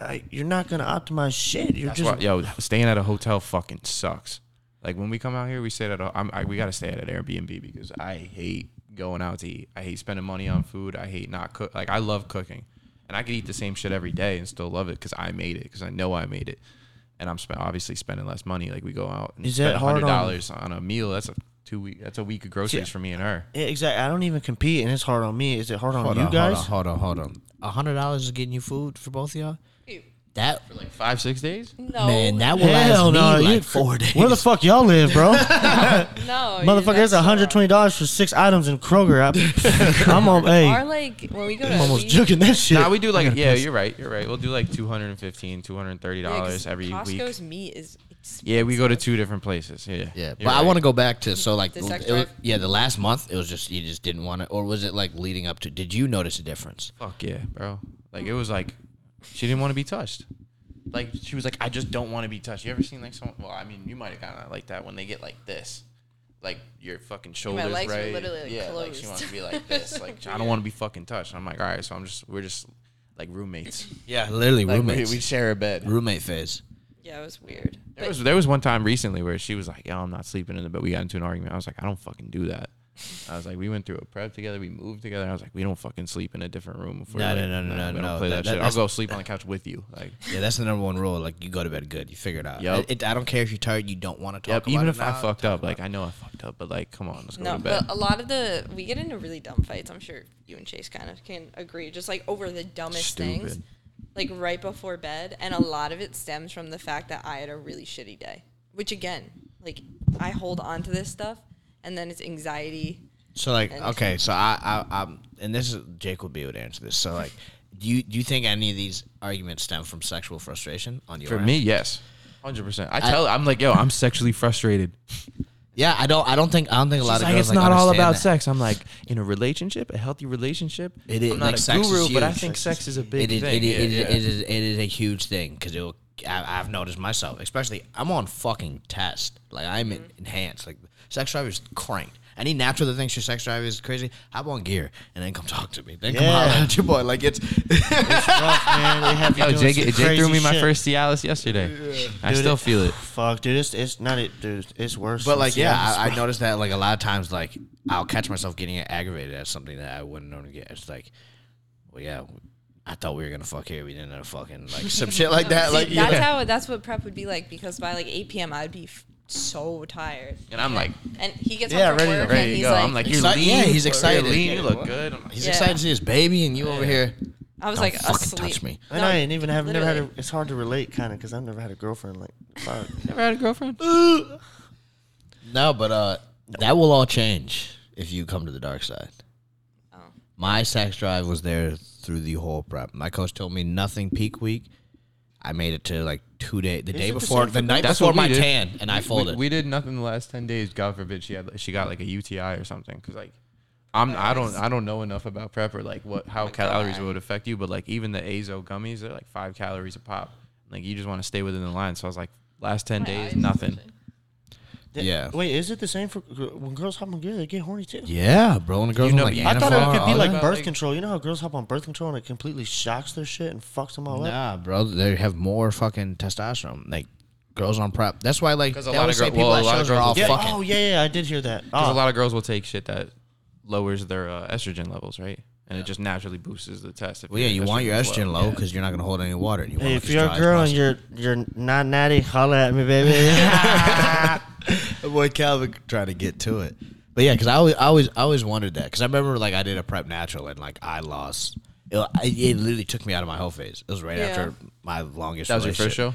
I, you're not going to optimize shit. You're That's just why, yo, staying at a hotel fucking sucks. Like when we come out here, we stay at a. I'm, I, we gotta stay at an Airbnb because I hate going out to eat. I hate spending money on food. I hate not cook. Like I love cooking, and I could eat the same shit every day and still love it because I made it because I know I made it, and I'm sp- obviously spending less money. Like we go out and Is that spend hard hundred on- dollars on, a meal. That's a two week. That's a week of groceries See, for me and her. Yeah, exactly. I don't even compete, and it's hard on me. Is it hard on Hold you on, guys? hold on, hold on, hold on. A hundred dollars is getting you food for both of y'all. That For like five six days. no, man, that will Hell last me no, like you- four days. Where the fuck y'all live, bro? no, Motherfucker, it's uh, hundred twenty dollars for six items in Kroger. I, I'm on. Hey, Or like when we go to I'm almost we- juking that shit. Nah, we do like yeah, piss. you're right. You're right. We'll do like 215 230 Yeah, 'cause dollars every week. Costco's week. meat is expensive. Yeah, we go to two different places. Yeah, Yeah, You're but I want to go back to so like The sex it was- drive? yeah, the last month it was just you just didn't want it, or was it like leading up to? Did you notice a difference? Fuck yeah, bro. Like it was like she didn't want to be touched. Like she was like, I just don't want to be touched. You ever seen like someone? Well, I mean, you might have gotten of like that when they get like this, like your fucking shoulders My legs were right. literally, like, yeah, like she wants to be like this. Like I don't want to be fucking touched. I'm like, all right, so I'm just we're just like roommates. Yeah, literally Like we, roommates. we share a bed. Roommate phase. Yeah, it was weird. There But was there was one time recently where she was like, "Yo, I'm not sleeping in the bed." We got into an argument. I was like, "I don't fucking do that." I was like, "We went through a prep together. We moved together." I was like, "We don't fucking sleep in a different room." If we're No, like, no, no, no, nah, no, we don't no. play That- that, that- shit. I'll that's- go sleep on the couch with you. Like, Yeah, that's the number one rule. Like you go to bed good. You figure it out. Yup. It, I don't care if you're tired. You don't want to talk. yep. about Even it if I now, fucked up, like. I know I fucked up, but like, come on, let's go no, to bed. but a lot of the we get into really dumb fights. I'm sure you and Chase kind of can agree. Just like over the dumbest things. Stupid. like right before bed, and a lot of it stems from the fact that I had a really shitty day. Which again, like I hold on to this stuff, and then it's anxiety. So like, And- okay, so I, I, I'm, and this is Jake will be able to answer this. So like, do you do you think any of these arguments stem from sexual frustration on your For end? me, yes. 100%. I tell I'm like, yo, I'm sexually frustrated. Yeah, I don't. I don't think. I don't think a lot She's of like, girls it's like, not all understand about that. sex. I'm like, in a relationship, a healthy relationship. It is I'm not like a sex guru, is but I huge. think sex is a big It is. thing. It, is, Yeah, it, yeah. is, it is. It is a huge thing because it will. I, I've noticed myself, especially I'm on fucking test. Like I'm in, enhanced. Like sex drive is cranked. Any natural that thinks your sex drive is crazy, hop on gear and then come talk to me. Then come Yeah. holler at your boy. Like it's. It's rough, man. They have you Yo, doing Jake, some Jake threw crazy me my shit. first Cialis yesterday. I Dude, still it- feel it. Fuck, dude, it's it's not it, dude. It's worse. But than like, yeah, Cialis, I, I bro. noticed that like a lot of times, like I'll catch myself getting aggravated at something that I wouldn't normally get. It's like, well, yeah, I thought we were gonna fuck here, we didn't end up fucking like some shit like that. See, Like, that's yeah. how that's what prep would be like because by like 8 p.m. I'd be f- so tired. And I'm like, And he gets Yeah, home from ready to- work ready and to he's go. like, I'm like, you're Exci- lean. yeah, he's You're excited. lean. You look good. I'm like, he's Yeah. excited to see his baby, and you over here. I was Don't like fucking asleep. touch me. And No, I ain't even have never had. A, it's hard to relate, kind of, because I've never had a girlfriend. Like, fuck. Never had a girlfriend? No, but uh, that will all change if you come to the dark side. Oh. My sex drive was there through the whole prep. My coach told me nothing peak week. I made it to like two days, the day it the before, same the for night That's before what we my did. tan, and I We- folded. We, we did nothing the last ten days. God forbid she had she got like a UTI or something. Because like, I'm I don't I don't know enough about prep or like what how oh calories would affect you. But like even the Azo gummies, they're like five calories a pop. Like you just want to stay within the line. So I was like, last ten My days, eyes nothing. Twitching. Yeah. Wait, is it the same for gr- when girls hop on gear? They get horny too. yeah, bro. And the girls You know- on, like I I thought it Anavar, could be like that. birth Like- control. You know how girls hop on birth control and it completely shocks their shit and fucks them all up. Nah, bro. They have more fucking testosterone. Like girls on prep. That's why like 'Cause a they lot of say gir- people well, a lot of shows are girls all will- Yeah. fucking. Oh yeah, yeah. I did hear that. Because Oh, a lot of girls will take shit that lowers their uh, estrogen levels, right? And it just naturally boosts the test. if Well, yeah, you want your is estrogen low because you're not gonna hold any water. and You Hey, want if you're a as girl and you're you're not natty, holla at me, baby. boy Calvin trying to get to it. But yeah, because I always, I always, I always wondered that. Because I remember like I did a prep natural and like I lost. It, it literally took me out of my whole phase. It was right Yeah. after my longest. That was your first show.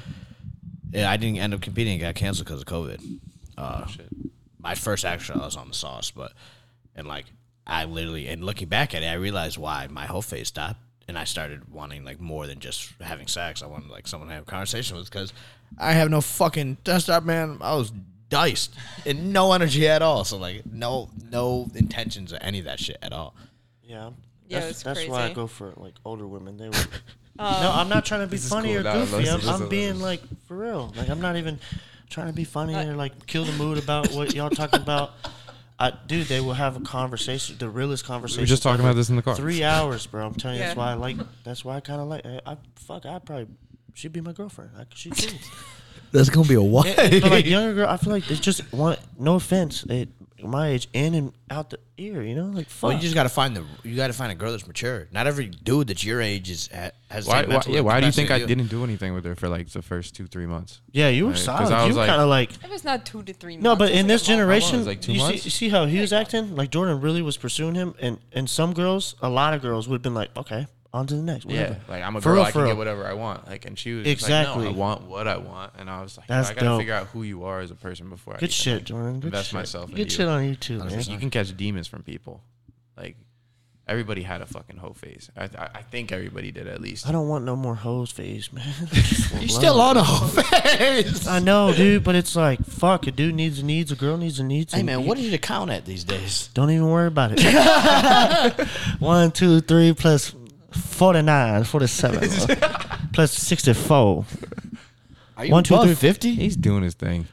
Yeah, I didn't end up competing. It got canceled because of COVID. Uh, Oh, shit. my first actual I was on the sauce, but and like I literally and looking back at it, I realized why my whole phase stopped, and I started wanting like more than just having sex. I wanted like someone to have a conversation with because I have no fucking desktop man. I was diced and no energy at all. So like no no intentions of any of that shit at all. yeah. Yeah, that's, it's that's why I go for like older women. They were. Um, no, I'm not trying to be funny cool. or No, goofy. listen, I'm, listen, I'm being like for real. Like I'm not even trying to be funny or like kill the mood about what y'all talking about. I, dude, they will have a conversation, the realest conversation. We were just talking about this in the car. Three hours, bro. I'm telling you, that's why I like. That's why I kind of like. I, I fuck. I probably she'd be my girlfriend. I, she too. That's gonna be a what? Yeah, but like younger girl, I feel like it's just one. No offense, it, my age in and out the ear. You know, like fuck. Well, you just gotta find the you gotta find a girl that's mature. Not every dude that's your age is at, has the Why, same why, mental yeah, why do you think I that didn't do anything with her for like the first two, three months? yeah, you were Right, 'cause solid. I You was were like- kind of like. It was not two to three. No, months. but It in like this a long- generation, Like two you, see, months? you see how he was acting. Like Jordan really was pursuing him, and and some girls, a lot of girls would have been like, okay, on to the next. Yeah, like I'm a For girl, real, I can get whatever I want. Like, and she was Exactly. like, no, I want what I want, and I was like, That's I gotta dope. figure out who you are as a person before I Good shit, like, Jordan. Good invest shit. myself Good you. shit on you too, man. 'Cause You can catch demons from people. Like everybody had a fucking hoe phase. I, I, I think everybody did at least. I don't want no more hose phase, man. You're still on a whole face. I know, dude, but it's like, fuck, a dude needs a needs, a girl needs a needs. Hey man, you- what did you count at these days? Don't even worry about it. One, two, three plus 49, 47, plus 64. Are you One, two, above three. fifty? He's doing his thing.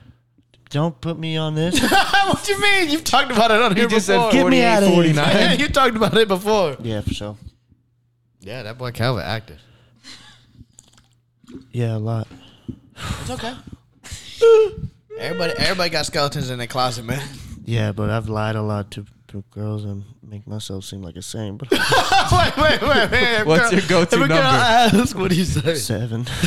Don't put me on this. what do you mean? You've talked about it on here just before. said Get me outta here. 49. you talked about it before. yeah, for sure. Yeah, that boy Calvin acted. Yeah, a lot. It's okay. everybody, everybody got skeletons in their closet, man. Yeah, but I've lied a lot to, to girls and make myself seem like a saint. But wait, wait, wait, wait. What's your go-to if a girl number? Ask, what do you say? seven.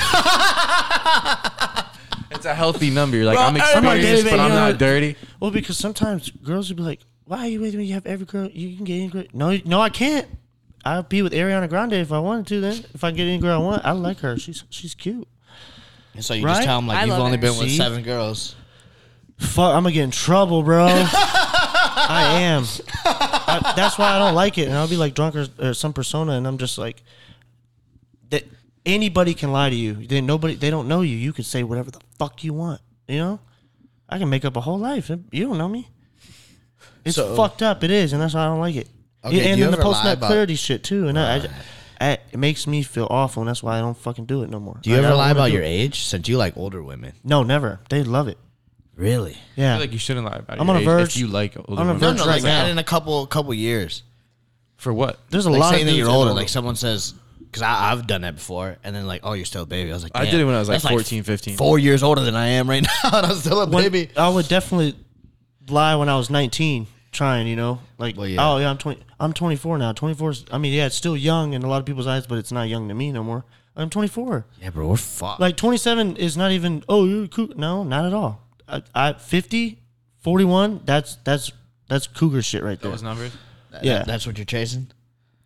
It's a healthy number. You're like, Bro, I'm everybody- experienced, but I'm know- not dirty. Well, because sometimes girls would be like, "Why are you with me? You have every girl. You can get any girl." No, no, I can't. I'd be with Ariana Grande if I wanted to. Then if I get any girl I want, I like her. She's she's cute. And so you Right? just tell them like I you've only her. been with seven girls. Fuck, I'm gonna get in trouble, bro. I am. I, that's why I don't like it. And I'll be like drunk or, or some persona, and I'm just like, that anybody can lie to you. They nobody. They don't know you. You can say whatever the fuck you want. You know, I can make up a whole life. You don't know me. It's So- fucked up. It is, and that's why I don't like it. Okay, do and you then the ever lie post net about- clarity shit too, and I, I, I, it makes me feel awful, and that's why I don't fucking do it no more. Do you Like, I ever don't lie wanna about do your it. age? Since you like older women. No, never. They love it. Really? Yeah. I feel like you shouldn't lie about I'm your on a age verge- if you like older on a women. verge No, no, right like now. in a couple couple years. For what? There's a Like lot saying of that dudes you're that older. Like someone says, because I've done that before, and then like, oh, you're still a baby. I was like, I "Damn, did it when I was like that's 14, 15. Four years older than I am right now, and I'm still a When- baby. I would definitely lie when I was 19, trying, you know, like, Well, yeah. oh yeah, I'm 20, I'm 24 now. 24. 's- I mean, yeah, it's still young in a lot of people's eyes, but it's not young to me no more. I'm 24. Yeah, bro, we're fucked. Like 27 is not even. Oh, you're cool. No, not at all. I, I 50, 41. That's that's that's cougar shit right there. Those numbers? yeah. that's what you're chasing.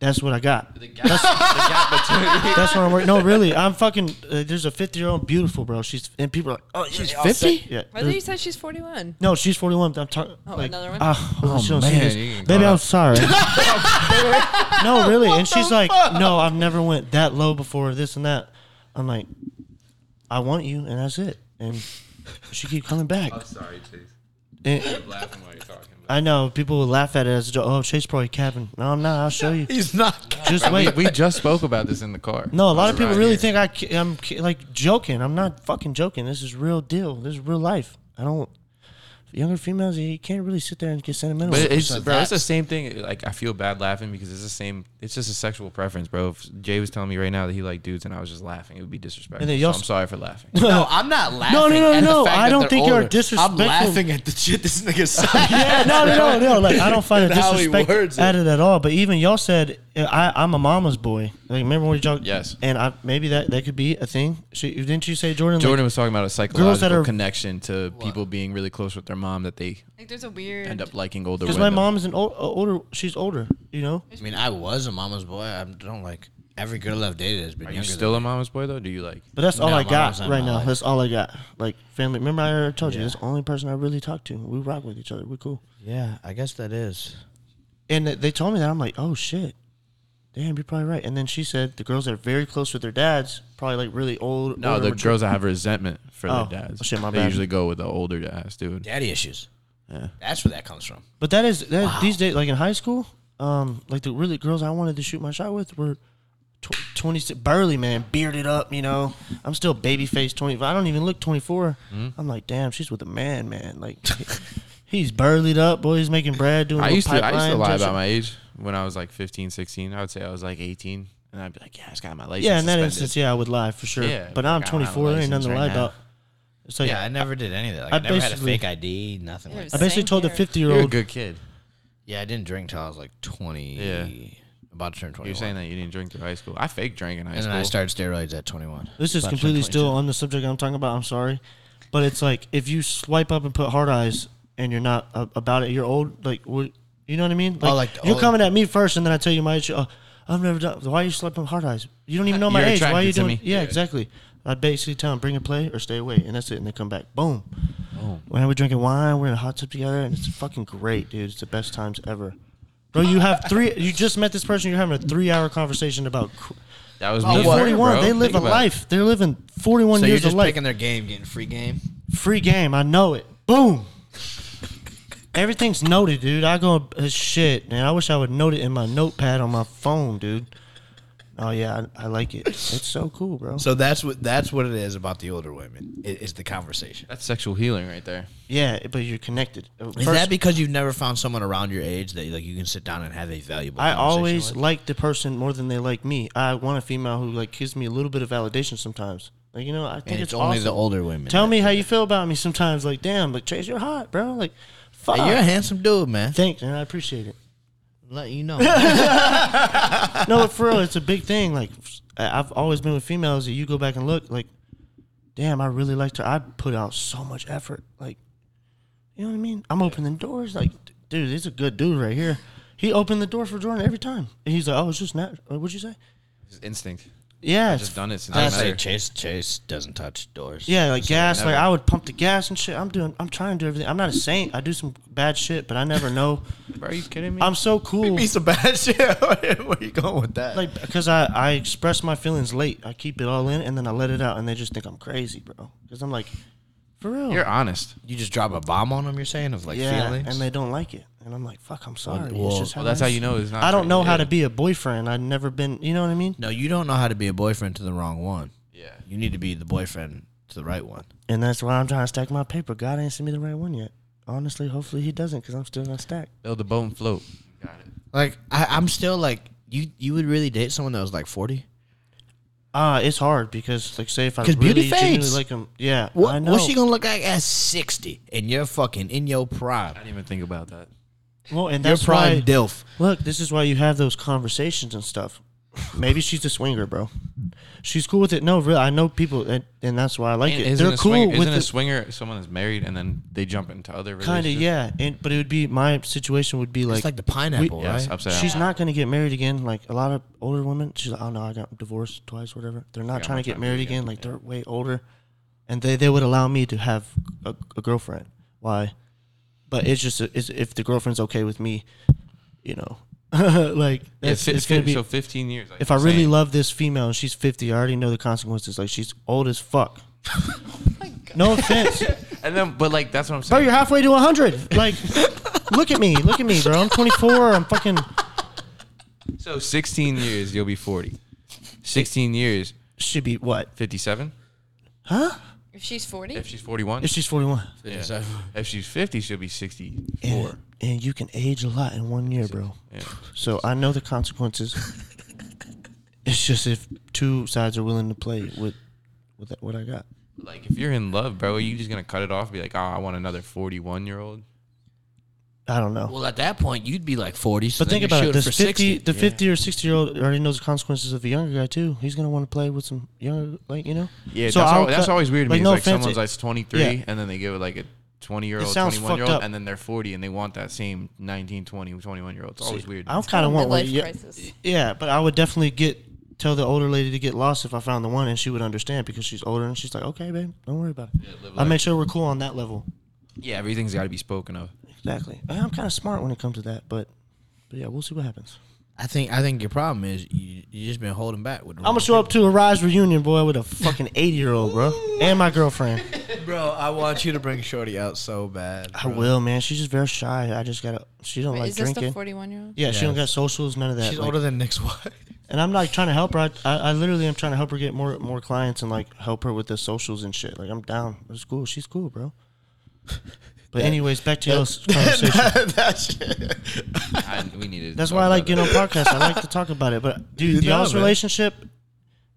That's what I got. The gap, the gap between That's what I'm working. No, really, I'm fucking. Uh, there's a 50 year old beautiful bro. She's and people are like, oh, she's 50? Yeah. I thought there's- you said she's 41. No, she's 41. I'm talking. Oh, like, another one? Ah, hold Oh, she don't see man, this. you can Baby, I'm up. sorry. no, really. And she's like, no, I've never went that low before. This and that. I'm like, I want you, and that's it. And she keep coming back. sorry, Chase. Eh. And I'm laughing while you're talking. I know people will laugh at it as a joke. Oh, Chase probably capping. No, I'm not. I'll show you. He's not. Just we, wait. we just spoke about this in the car. No, a lot of people Right really here. think I, ki- I'm ki- like joking. I'm not fucking joking. This is real deal. This is real life. I don't. Younger females, you can't really sit there and get sentimental. But it's them. bro, it's the same thing. Like I feel bad laughing because it's the same. It's just a sexual preference, bro. If Jay was telling me right now that he liked dudes and I was just laughing, it would be disrespectful. And then y'all I'm sorry for laughing. No, I'm not laughing. no, no, at the no. I don't they're think you're disrespectful. I'm laughing at the shit this nigga said. yeah, no, no, no, no. Like I don't find it How disrespect words at it at all. But even y'all said I, I'm a mama's boy. Like remember when y'all? Yes. And I maybe that that could be a thing. She, didn't you say Jordan? Jordan Like, was talking about a psychological are- connection to people being really close with their mom that they Like there's a weird. end up liking older because my mom is an old, uh, older. She's older. You know. I mean, I was a mama's boy. I don't like every girl I've dated has been Are you still than a mama's boy though? Do you like? But that's all I got right now. life. That's all I got. Like family. Remember I already told you. Yeah. That's the only person I really talk to. We rock with each other. We're cool. Yeah, I guess that is. And they told me that I'm like, oh shit, damn, you're probably right. And then she said the girls that are very close with their dads, probably like really old. No, older, the mature- girls that have resentment for Oh, their dads. oh, shit, my they bad. usually go with the older dads, dude. Daddy issues. Yeah. That's where that comes from. But that is that these days, like in high school, um, like the really girls I wanted to shoot my shot with were. Tw- 26 burly man bearded up you know i'm still baby face 20 i don't even look 24 Hmm? i'm like damn she's with a man man like he's burlied up boy he's making bread doing I used to I used to lie touching. about my age when I was like 15, 16. I would say I was like 18, and I'd be like, yeah, I just got my license. yeah in that suspended. instance yeah i would lie for sure Yeah, but now i'm like, I don't have a 24 there ain't nothing to lie right about so Yeah, yeah, I never did any of that. Like, I I, never had a basically- fake ID, nothing like that. I basically Same told the here. 50 year You're a old good kid. Yeah, I didn't drink till I was like 20. Yeah. About to turn 21. You're saying that you didn't drink through high school. I fake drank in high And school. then I started steroids at 21. This is About completely still on the subject I'm talking about. I'm sorry, but it's like if you swipe up and put hard eyes and you're not uh, about it, you're old. Like, what, you know what I mean? Oh, like you're old- coming at me first, and then I tell you my age. Oh, I've never done. Why are you swiping hard eyes? You don't even know my You're age. Why are you doing? me. Yeah, Yeah. exactly. I basically tell them bring a play or stay away, and that's it. And they come back. Boom. Oh. When we're drinking wine, we're in a hot tub together, and it's fucking great, dude. It's the best times ever. Bro, you have three. You just met this person. You're having a three-hour conversation about. cr- that was Oh, me. They're 41. bro. They live Think a about it. life. They're living 41 So you're years just of life. picking their game, getting free game. Free game. I know it. Boom. Everything's noted, dude. I go uh, shit, man. I wish I would note it in my notepad on my phone, dude. Oh yeah, I, I like it. It's so cool, bro. So that's what that's what it is about the older women. It, is the conversation. That's sexual healing right there. Yeah, but you're connected. Uh, Is first- that because you've never found someone around your age that like you can sit down and have a valuable? I conversation always with? like the person more than they like me. I want a female who like gives me a little bit of validation sometimes. Like you know, I think and it's, it's, only awesome. the older women. Tell that- me how you feel about me sometimes. Like damn, like Chase, you're hot, bro. Like, fuck. Hey, you're a handsome dude, man. Thanks, and I appreciate it. Let you know. no, but for real, it's a big thing. Like, I- I've always been with females that you go back and look, like, damn, I really liked her. I put out so much effort. Like, you know what I mean? I'm opening doors. Like, dude, he's a good dude right here. He opened the door for Jordan every time. And he's like, "Oh, it's just not." What'd you say? It's instinct. Yeah, I've just done it since I say met her. Chase Chase doesn't touch doors. Yeah, like gas. Like never. I would pump the gas and shit. I'm doing. I'm trying to do everything. I'm not a saint. I do some bad shit, but I never know. Bro, are you kidding me? I'm so cool. Be some bad shit. Where you going with that? Like because I I express my feelings late. I keep it all in and then I let it out, and they just think I'm crazy, bro. Because I'm like, for real. You're honest. you just drop a bomb on them. You're saying of like yeah, feelings, and they don't like it, and I'm like, fuck. I'm sorry. well- it's just Well, that's it how is. you know it's not. I don't know how to be a boyfriend. I've never been. You know what I mean? no, you don't know how to be a boyfriend to the wrong one. Yeah. You need to be the boyfriend to the right one. And that's why I'm trying to stack my paper. God ain't sent me the right one yet. Honestly, hopefully he doesn't, because I'm still gonna stack. Build a boat and float. Got it. Like I, I'm still like you. You would really date someone that was like 40? Ah, it's hard because, like, say if I 'Cause really beauty genuinely fades. like him, yeah, I know. what's she gonna look like at 60? And you're fucking in your prime. I didn't even think about that. well, and Your that's prime why. dilf. Look, this is why you have those conversations and stuff. Maybe she's a swinger, bro. She's cool with it. No, really, I know people, and, and that's why I like And it. isn't They're a cool swinger, with isn't a it. swinger someone that's married and then they jump into other relationships? Kind of, relationships? yeah. And but it would be my situation would be like, It's like the pineapple, Yes, right? upside down. she's not gonna get married again. Like a lot of older women, she's like, oh no, I got divorced twice, whatever. They're not Yeah, trying I'm to get trying married again. again, Like yeah. they're way older, and they they would allow me to have a, a girlfriend. Why? But it's just it's, if the girlfriend's okay with me, you know, like Yeah, it's, fi- it's gonna be. so 15 years. Like if I you're really saying. love this female and she's 50, I already know the consequences. Like she's old as fuck. Oh no offense, and then, but like that's what I'm saying. bro. saying. You're halfway to 100. Like, look at me, look at me, bro. I'm 24. I'm fucking. So 16 years, you'll be 40. 16 years, Should be what? 57. Huh? If she's 40, If she's 41, If she's 41. yeah. if she's 50, she'll be 64. And, and you can age a lot in one year, bro. Yeah. So I know the consequences. it's just if two sides are willing to play with with what I got. Like if you're in love, bro, are you just gonna cut it off? And be like, oh, I want another 41 year old. I don't know. Well, at that point, you'd be like 40. So but think about it. shooting This 50, 60. the 50 or 60 year old already knows the consequences of a younger guy, too. He's going to want to play with some younger, like, you know? Yeah, So that's, al- that's always weird to like, me. no Like, offense, someone's like 23, yeah. and then they give it like a 20 year old, 21 year old, and then they're 40, and they want that same 19, 20, 21 year old. It's always weird. I'm kind of want one. midlife Yeah, crisis. yeah, but I would definitely get tell the older lady to get lost if I found the one, and she would understand because she's older and she's like, okay, babe, don't worry about it. live I life. make sure we're cool on that level. yeah, everything's got to be spoken of. Exactly. I'm kind of smart when it comes to that, but but yeah, we'll see what happens. I think I think your problem is you you just been holding back with. I'm gonna show up to a Rise reunion, boy, with a fucking 80 year old, bro, and my girlfriend. bro. I want you to bring Shorty out so bad. I will, man. She's just very shy. I just gotta. She don't Wait, like is this the drinking. 41 year old? yeah, she don't got socials, none of that. She's like- older than Nick's wife. and I'm like trying to help her. I, I, I literally am trying to help her get more more clients and like help her with the socials and shit. Like I'm down. It's cool. She's cool, bro. But anyways, back to y'all's conversation. I, we needed. That's why I like getting on podcasts. I like to talk about it. But dude, You know, y'all's man. relationship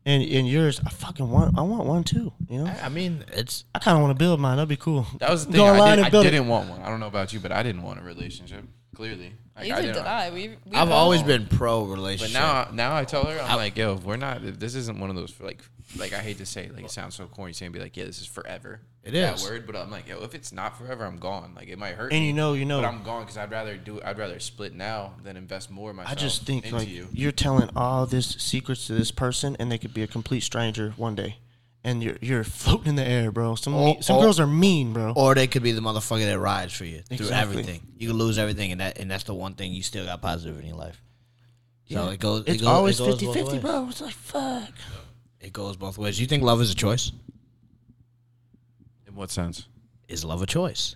and and yours, I fucking want. I want one too. You know, I, I mean, it's I kind of want to build mine. That'd be cool. That was the Go thing. I, online did, and I build it. didn't want one. I don't know about you, but I didn't want a relationship. Clearly, Like, Neither didn't- did I. We, we I've both- always been pro relationship. But relationship. now, now I tell her, I'm like, yo, if we're not. if This isn't one of those for like, like I hate to say, like it sounds so corny saying, be like, yeah, this is forever. It that is. word, but I'm like, yo, if it's not forever, I'm gone. Like it might hurt. And me, you know, you know. but I'm gone because I'd rather do. I'd rather split now than invest more of myself. I just think into like you. you're telling all this secrets to this person, and they could be a complete stranger one day, and you're you're floating in the air, bro. Some Or- some or- girls are mean, bro. or they could be the motherfucker that rides for you through Exactly. everything. You can lose everything, and that and that's the one thing you still got positive in your life. So Yeah. it goes. it's it goes, always it goes 50 both 50, ways. bro. It's like fuck. It goes both ways. Do you think love is a choice? In what sense? Is love a choice?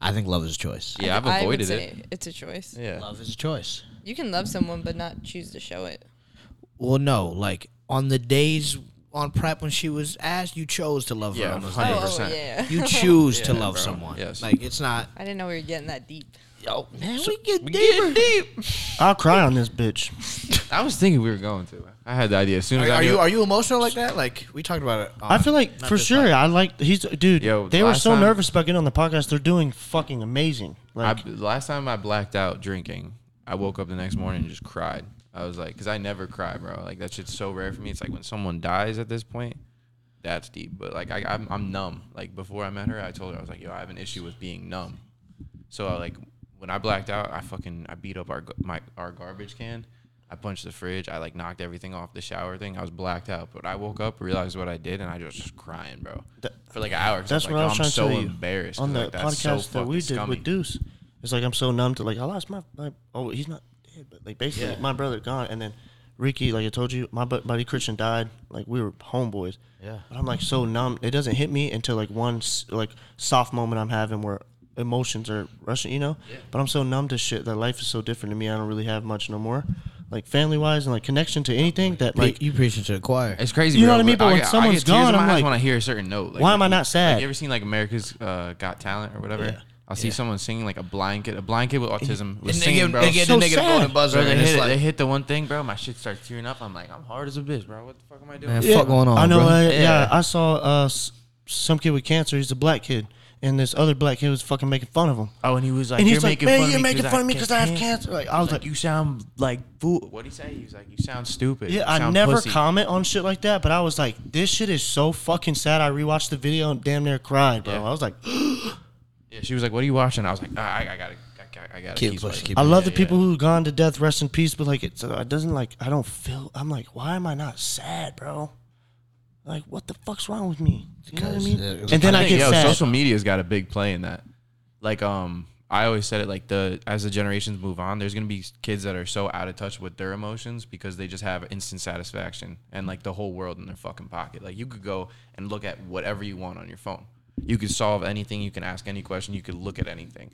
I think love is a choice. Yeah, I've I would avoided say it. It's a choice. Yeah. Love is a choice. You can love someone but not choose to show it. Well, no, like on the days on prep when she was asked, you chose to love her. Yeah, on those hundred Oh, days. percent. yeah. You choose to Yeah, love bro. someone. Yes. Like it's not. I didn't know we were getting that deep. Yo, man, we get We deeper. get deep. I'll cry on this bitch. I was thinking we were going to. I had the idea as soon as Are, I are knew- you are you emotional like that? Like we talked about it. I feel like not for this sure. podcast. I like he's dude. Yo, they were last so time- nervous about getting on the podcast. They're doing fucking amazing. I, Like last time I blacked out drinking, I woke up the next morning and just cried. I was like, because I never cry, bro. Like that shit's so rare for me. It's like when someone dies at this point, that's deep. But like I, I'm, I'm numb. Like before I met her, I told her I was like, yo, I have an issue with being numb. So I like when I blacked out, I fucking I beat up our my our garbage can. I punched the fridge. I like knocked everything off the shower thing. I was blacked out, but I woke up, realized what I did, and I was just crying, bro, That- for like an hour. That's what I oh, was "Oh, trying I'm to so tell you embarrassed on the like, that's so podcast that we did scummy. with Deuce. It's like I'm so numb to like I lost my, my oh he's not dead, but like basically Yeah. my brother gone, and then Ricky, like I told you, my buddy Christian died. Like we were homeboys. Yeah. But I'm like so numb. It doesn't hit me until like one like soft moment I'm having where emotions are rushing, you know. But I'm so numb to shit that life is so different to me. I don't really have much no more, like family wise and like connection to anything that Like like you preaching to the choir. It's crazy. You know bro, what I mean? But when get- someone's get tears gone, I'm eyes like, when I hear a certain note. Like, why am I not sad? Like, you ever seen like America's uh, Got Talent or whatever? Yeah. I'll see someone singing like a blind kid, a blind kid with autism was and they singing, give, bro. they get So the nigga the sad. golden buzzer, Bro, they and hit it's like, They hit the one thing, bro. My shit starts tearing up. I'm like, I'm hard as a bitch, bro. What the fuck am I doing? Man, fuck going on, I know. bro? uh, yeah. Yeah. I saw uh, some kid with cancer. He's a black kid, and this other black kid was fucking making fun of him. Oh, and he was like, and "You're he's like, making "Man, fun you're of me making fun of me because I have cancer." Like I was like, you sound like fool. What would he say? He was like, you sound stupid. "Yeah, You I never pussy." comment on shit like that." But I was like, "This shit is so fucking sad." I rewatched the video and damn near cried, bro. Yeah. I was like, Yeah, she was like, "What are you watching?" I was like, I, I gotta, I gotta, I gotta Keep keep, pushing, pushing. keep "I love Yeah, the people yeah. who gone to death, rest in peace." But like, it's, uh, it doesn't like I don't feel. I'm like, why am I not sad, bro? Like, what the fuck's wrong with me? You know what I mean? and then I think, get yo, sad. social media's got a big play in that. Like, um, I always said it like the as the generations move on, there's gonna be kids that are so out of touch with their emotions because they just have instant satisfaction and like the whole world in their fucking pocket. Like you could go and look at whatever you want on your phone. You could solve anything. You can ask any question. You could look at anything.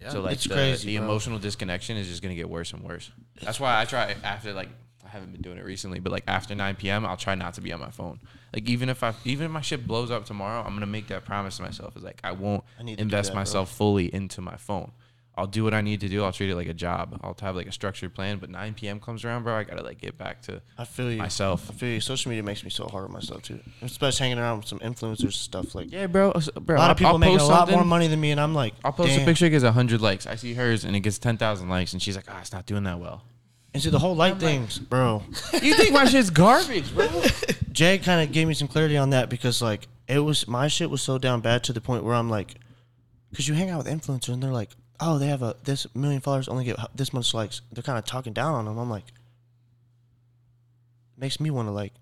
Yeah, so like It's the, crazy, the bro. emotional disconnection is just gonna get worse and worse. That's why I try after like I haven't been doing it recently, but like after 9 p.m. I'll try not to be on my phone. Like even if I even if my shit blows up tomorrow, I'm gonna make that promise to myself. Is like I won't I invest that, bro. myself fully into my phone. I'll do what I need to do. I'll treat it like a job. I'll have like a structured plan. But 9 p.m. comes around, bro. I gotta like get back to I feel you. myself. I feel you. Social media makes me so hard on myself too, especially hanging around with some influencers and stuff like. Yeah, bro. bro a lot of people I'll making a lot more money than me, and I'm like, I'll post damn. a picture, it gets 100 likes. I see hers, and it gets 10,000 likes, and she's like, ah, it's not doing that well. And see the whole light things, bro. you think my shit's garbage, bro? Jay kind of gave me some clarity on that because like it was my shit was so down bad to the point where I'm like, because you hang out with influencers and they're like, oh, they have a this million followers, only get this much likes. They're kind of talking down on them. I'm like, makes me want to like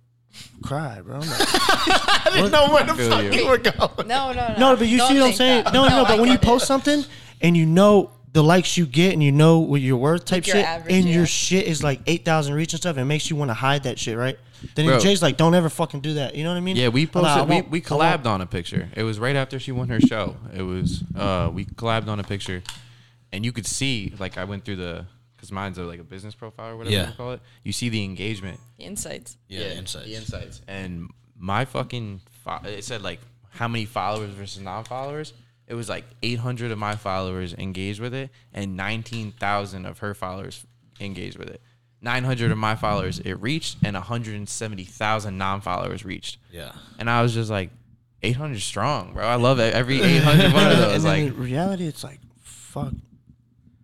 cry, bro. I'm like, I didn't know where the feel fuck you. you were going. No, no, no. no, but you Don't see what I'm saying? that. No, no, no. I But when you get it. post something and you know the likes you get and you know what you're worth type your shit, average, and your shit is like eight thousand reach and stuff, it makes you want to hide that shit, right? Then Bro. Jay's like, don't ever fucking do that. You know what I mean? Yeah, we I'm like, posted. we, we collabed on a picture. It was right after she won her show. It was uh we collabed on a picture, and you could see like I went through the because mine's a, like a business profile or whatever Yeah. you call it. You see the engagement, The insights. Yeah, insights. the insights, and my fucking fo- it said like how many followers versus non-followers. It was like 800 of my followers engaged with it, and 19,000 of her followers engaged with it. 900 of my followers it reached, and 170,000 non-followers reached. Yeah. And I was just like, 800 strong, bro. I love it. Every 800 one of those. and Like, in reality, it's like, fuck.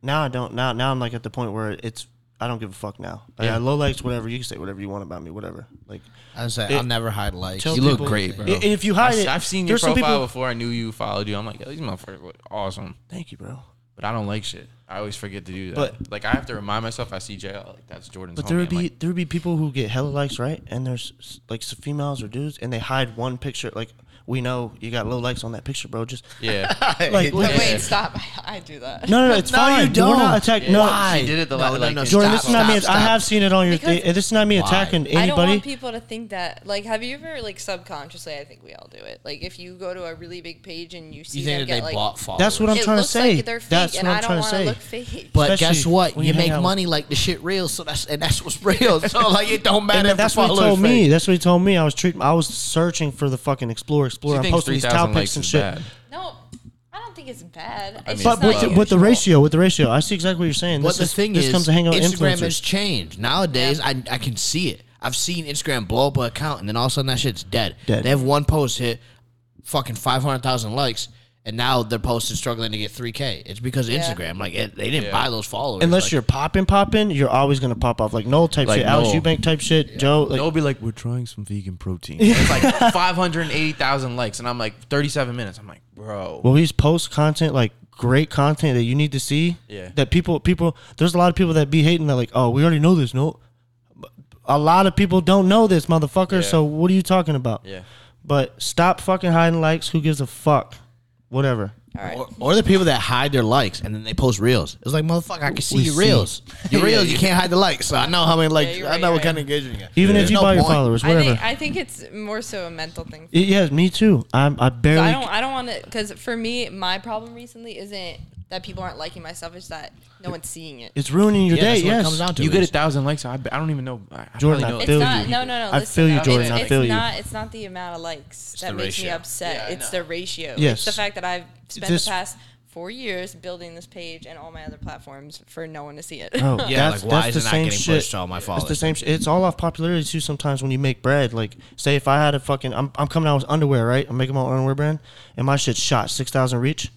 Now I don't. Now, now I'm like at the point where it's. I don't give a fuck now. Like, Yeah. I low likes whatever you can say, whatever you want about me, whatever. Like, I was like, It- I'll never hide likes. tell you look great, bro. I- if you hide I, it, have seen your some profile people- before I knew you followed you. I'm like, yo, these motherfuckers look awesome. thank you, bro. But I don't like shit. I always forget to do that. But- like, I have to remind myself I see JL. Like, that's Jordan's But homie. there would be like, there would be people who get hella likes, right? And there's like some females or dudes, and they hide one picture. Like we know you got low likes on that picture, bro. Just yeah. like Wait, Yeah. wait, stop. I, I do that. no, no, no. It's No, fine. you We're don't. not attacking. No, Why? She did it the No, la- no, like no, it's- Jordan, Stop, this is not me. stop, I have seen it on your. Because- thing. This is not me Why? attacking I don't anybody. want people to think that. Like, have you ever like subconsciously? I think we all do it. Like, if you go to a really big page and you see You them think that get they like, bought followers? That's what I'm it trying to say. Like they're fake, That's and what I I'm don't trying to want to say. look fake. But Especially guess what? You, you make money like the shit real, so that's and that's what's real. So like it don't matter. That's what he told me. That's what he told me. I was treating. I was searching for the fucking Explorer. Explorer. She I'm thinks posting these 3,000 cow pics and shit. bad. no, I don't think it's bad. I mean, But not with the, with the ratio, with the ratio, I see exactly what you're saying. But This the is- thing this is, comes to hang out Instagram influencers. has changed. Nowadays, I I can see it. I've seen Instagram blow up an account, and then all of a sudden that shit's dead. Dead. They have one post hit fucking five hundred thousand likes, and now their post is struggling to get three k. It's because of Yeah. Instagram. Like it, they didn't Yeah. buy those followers. Unless Like, you're popping, popping, you're always gonna pop off like Noel type Like shit, Alex Noel. Eubank type shit, Joe. Like, They'll be like, we're trying some vegan protein. It's like 580,000 likes. And I'm like, 37 minutes. I'm like, bro. well, he's post content like great content that you need to see. Yeah. That people people there's a lot of people that be hating that like, oh, we already know this. No. A lot of people don't know this, motherfucker. Yeah. So what are you talking about? Yeah. But stop fucking hiding likes. Who gives a fuck? Whatever. All right. Or, or the people that hide their likes and then they post reels. It's like motherfucker, I can see We your see. reels. Your reels, you can't hide the likes. So I know how many likes. you're I right, know you're what kind of engagement you got. Even if There's you no buy your point. followers, I whatever. think I think it's more so a mental thing. Y- yeah, me too. I'm I barely. I don't I don't want to because for me my problem recently isn't that people aren't liking my stuff. It's that no one's seeing it. it's ruining your Yeah, day. that's what it yes. comes down to. You get a It's- thousand likes. I, I don't even know. I, I Jordan, probably I know. It's feel not. you. No, no, no. I listen, feel you, it's- Jordan, I It's, feel you. not. It's not the amount of likes that the makes me ratio. upset. Yeah, I it's know. the ratio. Yes. It's the fact that I've spent This- the past four years building this page and all my other platforms for no one to see it. Oh, Yeah, that's, like why that's is the it not same getting shit. pushed to all my It's the followers? same. Sh- it's all off popularity too. Sometimes when you make bread, like say if I had a fucking, I'm, I'm coming out with underwear, right? I'm making my own underwear brand, and my shit shot six thousand reach.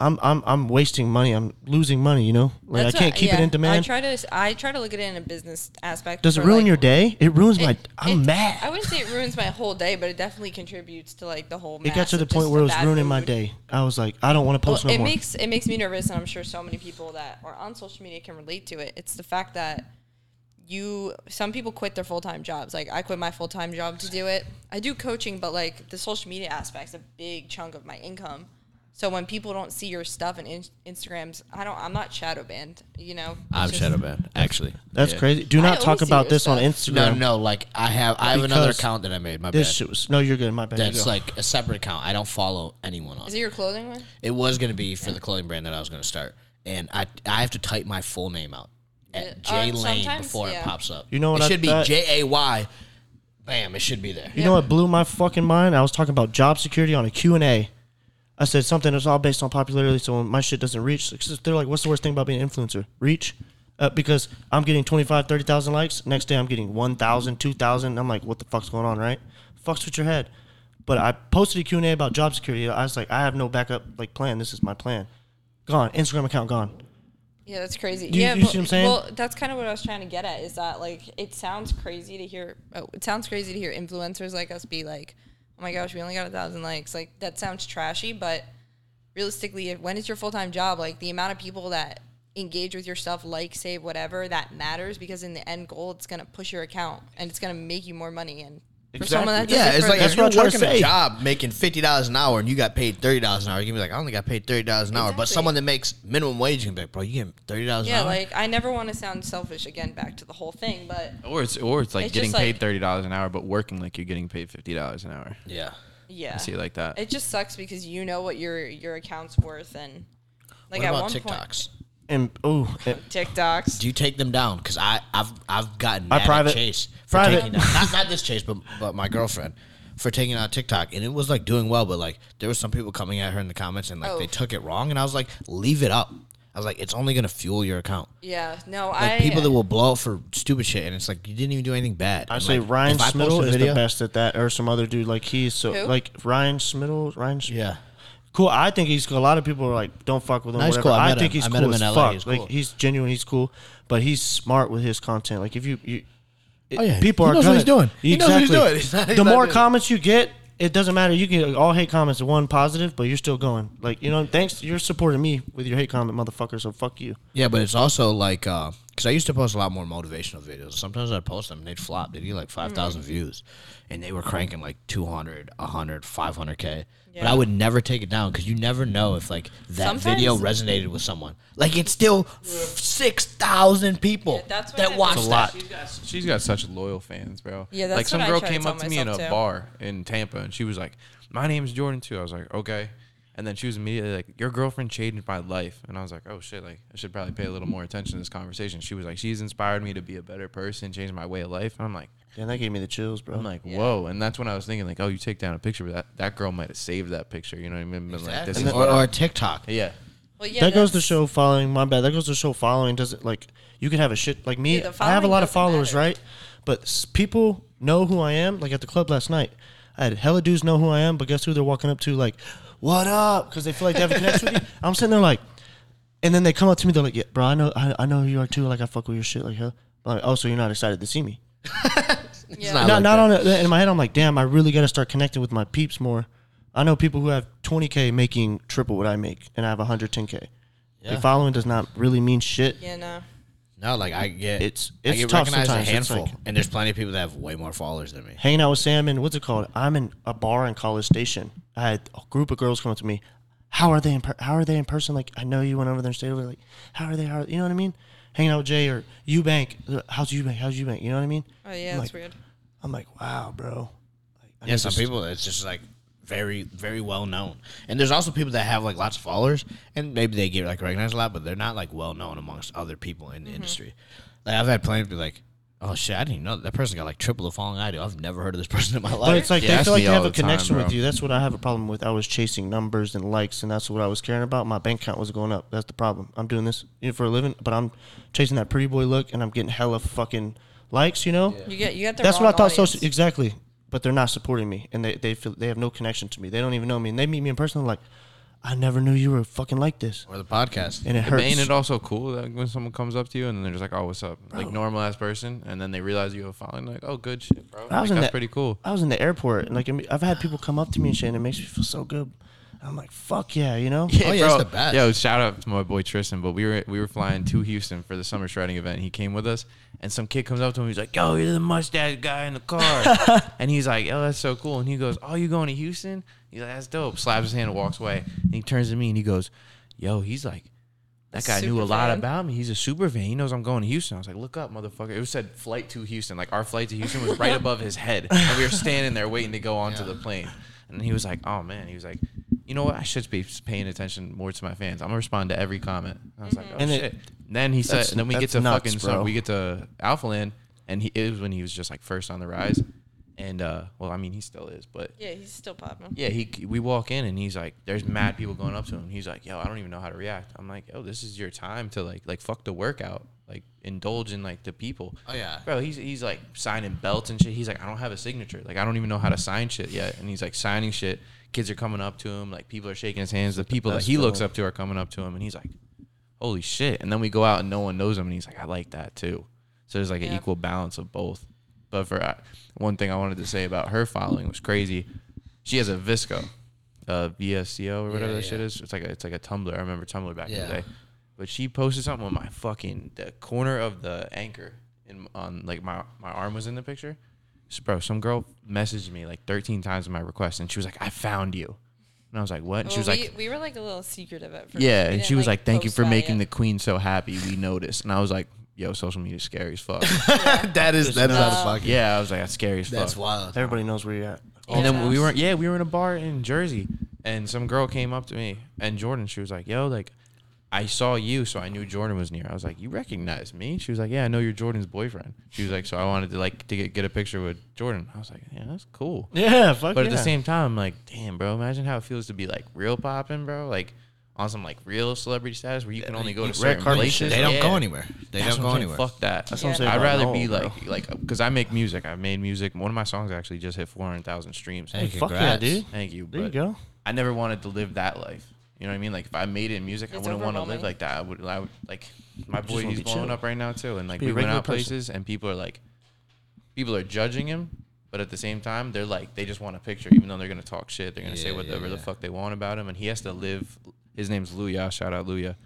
I'm I'm I'm wasting money. I'm losing money. You know, like That's I can't what- keep it yeah. in demand. I try to. I try to look at it in a business aspect. Does it for, ruin like, your day? It ruins my. it- I'm it- mad. I wouldn't say it ruins my whole day, but it definitely contributes to like the whole. it got to the of point just where a it was bad ruining my mood. day. I was like, I don't want to Well, post no it more. makes it makes me nervous, and I'm sure so many people that are on social media can relate to it. It's the fact that you some people quit their full time jobs. Like I quit my full time job to do it. I do coaching, but like the social media aspect's a big chunk of my income. So when people don't see your stuff and in- Instagrams, I don't. I'm not shadow banned. You know. It's I'm just- shadow banned, actually. That's Yeah. crazy. Do not always talk about your this on. Instagram. No, no, like I have, I have another account that I made. My This bad. was no. You're good. My bad. That's like a separate account. I don't follow anyone on. Is it. it your clothing one? It was gonna be for the clothing brand that I was gonna start, and I I have to type my full name out at J Uh, Lane before yeah. it pops up. You know what It I should be? J A Y. Bam! It should be there. You know what blew my fucking mind? I was talking about job security on a Q&A. I said something that's all based on popularity, so when my shit doesn't reach, they're like, what's the worst thing about being an influencer? Reach? Uh, because I'm getting 25, 30,000 likes. Next day I'm getting 1,000, 2,000. I'm like, what the fuck's going on, right? Fucks with your head. But I posted a Q&A about job security. I was like, I have no backup like plan. This is my plan. Gone. Instagram account gone. Yeah, that's crazy. Do you- yeah, you but- see what I'm saying? Well, that's kind of what I was trying to get at. Is that like it sounds crazy to hear? Oh, it sounds crazy to hear influencers like us be like, "Oh my gosh, we only got a thousand likes." Like that sounds trashy, but realistically, when it's your full time job, like the amount of people that engage with your stuff, like, save, whatever, that matters because in the end goal, it's gonna push your account and it's gonna make you more money. And for someone that does Yeah, it it's like their- if you're what to working a job making fifty dollars an hour and you got paid thirty dollars an hour, you can be like, I only got paid thirty dollars an hour. But Exactly. someone that makes minimum wage can be like, bro, you get thirty dollars an hour. yeah, hour. like I never want to sound selfish again. Back to the whole thing, but Or it's or it's like It's getting just paid like- thirty dollars an hour, but working like you're getting paid fifty dollars an hour. yeah. yeah, I see it like that. It just sucks because you know what your your account's worth and like what at about one TikToks? And, oh, TikToks. Do you take them down? Because I I've I've gotten I mad private- Chase for private. taking down not not this Chase, but but my girlfriend for taking out TikTok, and it was like doing well, but like there was some people coming at her in the comments and like Oh. they took it wrong, and I was like, leave it up. I was like, it's only gonna fuel your account. Yeah, no, Like I people that will blow up for stupid shit, and it's like you didn't even do anything bad. I And, say like, Ryan if I post Smiddle a is video- the best at that, or some other dude like he's so Who? like Ryan Smiddle. Ryan, Sch- Yeah, cool. I think he's cool. A lot of people are like, don't fuck with him. He's whatever. cool. I I, think him. he's I met cool him as in LA. fuck. He's like he's genuine. He's cool, but he's smart with his content. Like if you you. Oh, yeah. People He are knows what he's doing. He knows what he's doing. He's not- he's the more doing- comments you get, it doesn't matter. You can all hate comments, one positive, but you're still going. Like you know, thanks. You're supporting me with your hate comment, motherfucker. So fuck you. Yeah, but it's also like uh, because I used to post a lot more motivational videos. Sometimes I'd post them and they'd flop. They'd get like five thousand views, and they were cranking like 200, 100, 500 k. But I would never take it down because you never know if like that Sometimes- video resonated with someone. Like it's still six thousand people Yeah, that's what that I- watched It's a that. lot. She's got she's got such loyal fans, bro. Yeah, that's like some what I girl try to came tell up to me in a myself, too. bar in Tampa, and she was like, "My name's Jordan too." I was like, "Okay," and then she was immediately like, "Your girlfriend changed my life," and I was like, "Oh shit!" Like I should probably pay a little more attention to this conversation. She was like, "She's inspired me to be a better person, changed my way of life," and I'm like, And that gave me the chills, bro. I'm like, whoa, and that's when I was thinking like, oh, you take down a picture, but that that girl might have saved that picture. You know what I mean? Been like, this is or, or TikTok. yeah. Well, yeah, that goes to show following. My bad. That goes to show following doesn't like you can have a shit like me. Yeah, I have a lot of followers, matter. right? But s- people know who I am. Like at the club last night, I had hella dudes know who I am. But guess who they're walking up to? Like, what up? Because they feel like they have a connection with you. I'm sitting there like, and then they come up to me. They're like, yeah, bro, I know, I, I know who you are too. Like I fuck with your shit. Like, hell. I'm like, oh, so you're not excited to see me? Yeah. not- not like not that. on a, in my head. I'm like, damn, I really got to start connecting with my peeps more. I know people who have 20k making triple what I make, and I have 110k. Yeah. The following does not really mean shit. Yeah, no. No, like I get It's- I it's get tough recognized a sometimes. It's handful, like- and there's plenty of people that have way more followers than me. Hanging out with Sam and what's it called? I'm in a bar in College Station. I had a group of girls come up to me. How are they in? Per- how are they in person? Like I know you went over there and stayed over. there. Like how are they? How you know what I mean? Hanging out with Jay or Eubank. How's Eubank? How's Eubank? You know what I mean? Oh yeah, I'm that's like, weird. I'm like, wow, bro. Like, I Yeah, some to- people it's just like very, very well known, and there's also people that have like lots of followers, and maybe they get like recognized a lot, but they're not like well known amongst other people in the mm-hmm. industry. Like I've had plenty of people like, oh shit, I didn't even know that, that person got like triple the following I do. I've never heard of this person in my life. But it's like Yeah, they that's feel like me they have a the time, connection with bro. you. That's what I have a problem with. I was chasing numbers and likes, and that's what I was caring about. My bank account was going up. That's the problem. I'm doing this you know, for a living, but I'm chasing that pretty boy look, and I'm getting hella fucking likes. You know, You get you got the that's wrong what I thought. audience. Social exactly, but they're not supporting me, and they they feel they have no connection to me. They don't even know me, and they meet me in person. Like, I never knew you were fucking like this, or the podcast. and it hurts. ain't it also cool that when someone comes up to you and they're just like, "Oh, what's up?" Like normal ass person, and then they realize you have a following, like, "Oh, good shit, bro." I Like, was in that's that- pretty cool. I was in the airport, and like I mean, I've had people come up to me and shit, and it makes me feel so good. I'm like, fuck yeah, you know. Oh, yeah, it's bro. the best. Yo, shout out to my boy Tristan. But we were we were flying to Houston for the summer shredding event. He came with us, and some kid comes up to him. He's like, "Yo, you're the mustache guy in the car," and he's like, "Oh, that's so cool." And he goes, "Oh, you going to Houston?" He's like, "That's dope." Slaps his hand and walks away. And he turns to me and he goes, "Yo, he's like." That guy knew a lot fan. about me. He's a super fan. He knows I'm going to Houston. I was like, look up, motherfucker. It was said flight to Houston. Like our flight to Houston was right above his head. And we were standing there waiting to go onto the plane. And he was like, oh man. He was like, you know what? I should be paying attention more to my fans. I'm gonna respond to every comment. I was like, mm-hmm. oh And it- shit. then he said, and then we get to nuts, fucking, so we get to Alphaland, and he it was when he was just like first on the rise. And uh, well, I mean, he still is, but Yeah, he's still popping. yeah, he we walk in and he's like, there's mad people going up to him. He's like, yo, I don't even know how to react. I'm like, yo, this is your time to like like fuck the workout, like indulge in like the people. Oh yeah, Bro, he's he's like signing belts and shit. He's like, I don't have a signature. Like I don't even know how to sign shit yet. And he's like signing shit. Kids are coming up to him. Like people are shaking his hands. The people that best he looks feeling. up to are coming up to him, and he's like, holy shit. And then we go out and no one knows him, and he's like, I like that too. So there's like an equal balance of both. But for uh, one thing I wanted to say about her following was crazy. She has a Visco, uh, VSCO or whatever Yeah, that shit is. It's like a, it's like a Tumblr. I remember Tumblr back in the day. But she posted something on my fucking the corner of the anchor in on like my my arm was in the picture. So, bro, some girl messaged me like 13 times in my request, and she was like, "I found you," and I was like, "What?" And she was we, like, we were like a little secretive at first. "Yeah," and she didn't, was like, "Thank you for about making the queen so happy. We noticed," and I was like, "Yo, social media is scary as fuck." that is that is No. out of fucking. yeah, I was like, "That's scary as fuck." that's wild. Everybody knows where you're at. And then we were yeah, we were in a bar in Jersey and some girl came up to me and Jordan, she was like, Yo, like I saw you, so I knew Jordan was near. I was like, You recognize me? She was like, Yeah, I know you're Jordan's boyfriend. She was like, So I wanted to like to get, get a picture with Jordan. I was like, Yeah, that's cool. Yeah, fuck But at the same time, I'm like, damn, bro, imagine how it feels to be like real popping, bro. Like on some like real celebrity status where you can only go to red certain carpet places. They don't Yeah. go anywhere. They That's don't what go I'm anywhere. Fuck that. That's what I'm saying. I'd rather Noel, be bro. like uh, like because I make music. I've made music. One of my songs actually just hit four hundred thousand streams. Hey, fuck yeah, dude. Thank you. There you go. I never wanted to live that life. You know what I mean? Like if I made it in music, I wouldn't want to live like that. I would, I would like my boy. He's blowing chill. up right now too, and like we went regular out person. places, and people are like, people are judging him, but at the same time, they're like, they just want a picture, even though they're gonna talk shit. They're gonna say whatever yeah, the fuck they want about him, and he has to live. His name's Luya. Shout out Luya.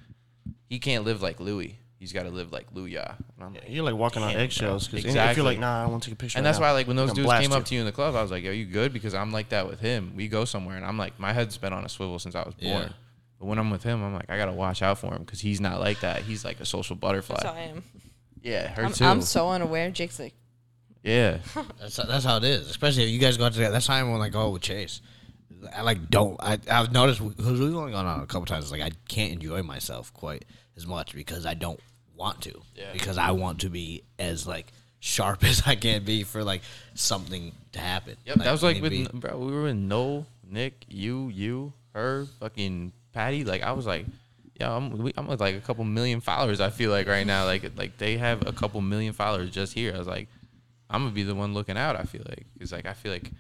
He can't live like Louis. He's got to live like Luya. And I'm like, You're like walking on eggshells because if Exactly. you're like, nah, I want to take a picture. and right that's now, why, like, when those dudes blast came up to you in the club, I was like, "Are you good?" Because I'm like that with him. We go somewhere, and I'm like, my head's been on a swivel since I was born. Yeah. But when I'm with him, I'm like, I gotta watch out for him because he's not like that. He's like a social butterfly. That's how I am. Yeah, her I'm, too. I'm so unaware. Jake's like, yeah, That's that's how it is. Especially if you guys go out together. That's how I'm like go with Chase. I like don't. I I've noticed because we've only gone on a couple times. Like I can't enjoy myself quite as much because I don't want to. Yeah. Because I want to be as like sharp as I can be for like something to happen. yep. that was like with be- bro. We were in No Nick, you, you, her, fucking Patty. Like I was like, yeah, I'm we, I'm with like a couple million followers. I feel like right now, like like they have a couple million followers just here. I was like, I'm gonna be the one looking out. I feel like because like I feel like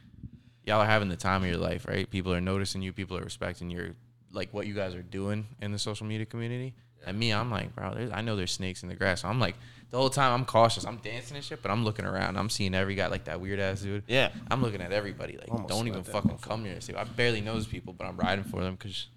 y'all are having the time of your life, right? People are noticing you. People are respecting your like what you guys are doing in the social media community. And me, I'm like, bro, there's, I know there's snakes in the grass. So I'm like, the whole time I'm cautious. I'm dancing and shit, but I'm looking around. I'm seeing every guy like that weird ass dude. Yeah. I'm looking at everybody. Like, Almost don't even fucking come here. I barely know these people, but I'm riding for them because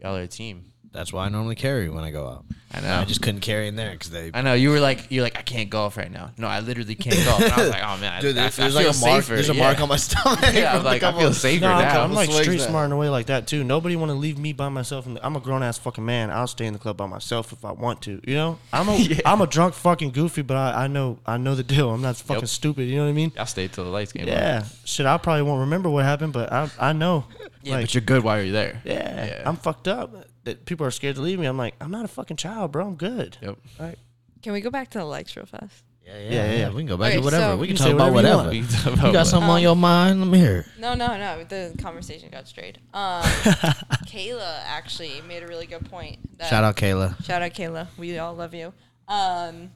y'all are a team. That's why I normally carry when I go out. I know. I just couldn't carry in there because they. I know you were like you're like I can't golf right now. No, I literally can't golf. And I was like, oh man, Dude, I, there's, I, there's I like a mark. safer. There's a yeah. mark on my stomach. Yeah, I'm like a I couple feel safer No, I'm, now. I'm like Swings street that. smarting away like that too. Nobody want to leave me by myself. And I'm a grown ass fucking man. I'll stay in the club by myself if I want to. You know, I'm a am a drunk fucking goofy, but I, I know I know the deal. I'm not fucking Yep. stupid. You know what I mean? I'll stay till the lights came on. Yeah. Shit, I probably won't remember what happened, but I I know. Yeah, Like, but you're good while you're there. yeah, Yeah. I'm fucked up. That people are scared to leave me. I'm like, I'm not a fucking child, bro. I'm good. Yep. Like, Can we go back to the likes real fast? Yeah, Yeah, yeah, yeah. We can go back Okay, to whatever. so- we can talk about whatever you whatever. want. We You got what- something on your mind? Let me hear. it. No, no, no. The conversation got strayed. Um, Kayla actually made a really good point. That, Shout out Kayla. Shout out Kayla. We all love you. Um,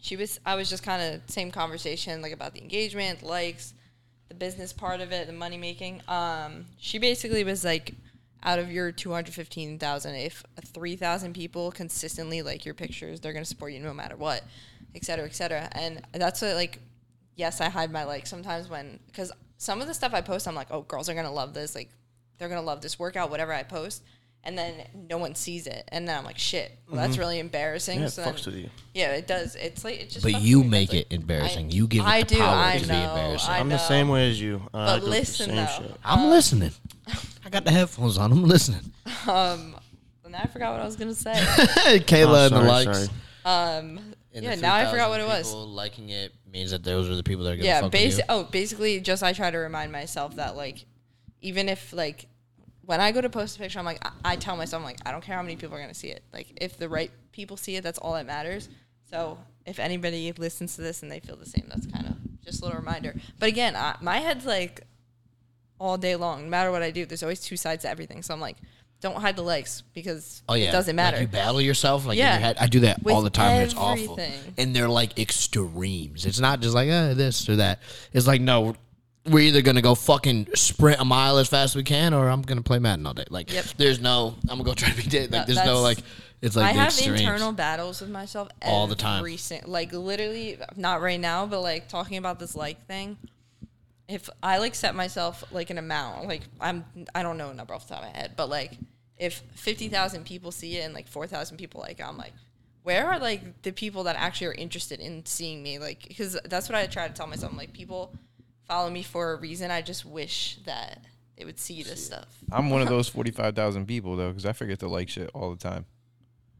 she was. I was just kind of same conversation like about the engagement, likes, the business part of it, the money making. Um, she basically was like, out of your two hundred fifteen thousand, if three thousand people consistently like your pictures, they're gonna support you no matter what, et cetera, et cetera. And that's what like, yes, I hide my likes sometimes when because some of the stuff I post, I'm like, oh, girls are gonna love this, like, they're gonna love this workout, whatever I post. And then no one sees it, and then I'm like, "Shit, well, that's really embarrassing." Mm-hmm. yeah, it so fucks then- with you. yeah, it does. It's like it just. But fucks you with me make mentally. it embarrassing. I- you give it I the do, power I to be know, embarrassing. I I'm the know. same way as you. I But go through the listen, same though. shit. I'm listening. I got the headphones on. I'm listening. Um, and I forgot what I was gonna say. Kayla Oh, and the sorry, likes. sorry. Um, And yeah, the now I forgot what it was. people Liking it means that those are the people that are gonna Yeah, fuck basi- with you. oh, basically, just I try to remind myself that like, even if like, when I go to post a picture, I'm like, I, I tell myself, I'm like, I don't care how many people are gonna see it. Like, if the right people see it, that's all that matters. So if anybody listens to this and they feel the same, that's kind of just a little reminder. But again, I, my head's like all day long. No matter what I do, there's always two sides to everything. So I'm like, don't hide the likes because Oh yeah, it doesn't matter. Like you battle yourself, like Yeah. in your head. I do that With all the time. and It's awful, and they're like extremes. It's not just like uh, this or that. It's like no, we're either gonna go fucking sprint a mile as fast as we can, or I'm gonna play Madden all day. Like Yep. there's no, I'm gonna go try to be dead. Like there's no like, it's like I the have extremes. internal battles with myself All the time. sin- like literally, not right now, but like talking about this like thing. If I like set myself like an amount, like I'm, I don't know a number off the top of my head, but like if fifty thousand people see it and like four thousand people like, I'm like, where are like the people that actually are interested in seeing me? Like, because that's what I try to tell myself. I'm like, people follow me for a reason. I just wish that they would see this stuff. I'm one of those 45,000 people though, because I forget to like shit all the time.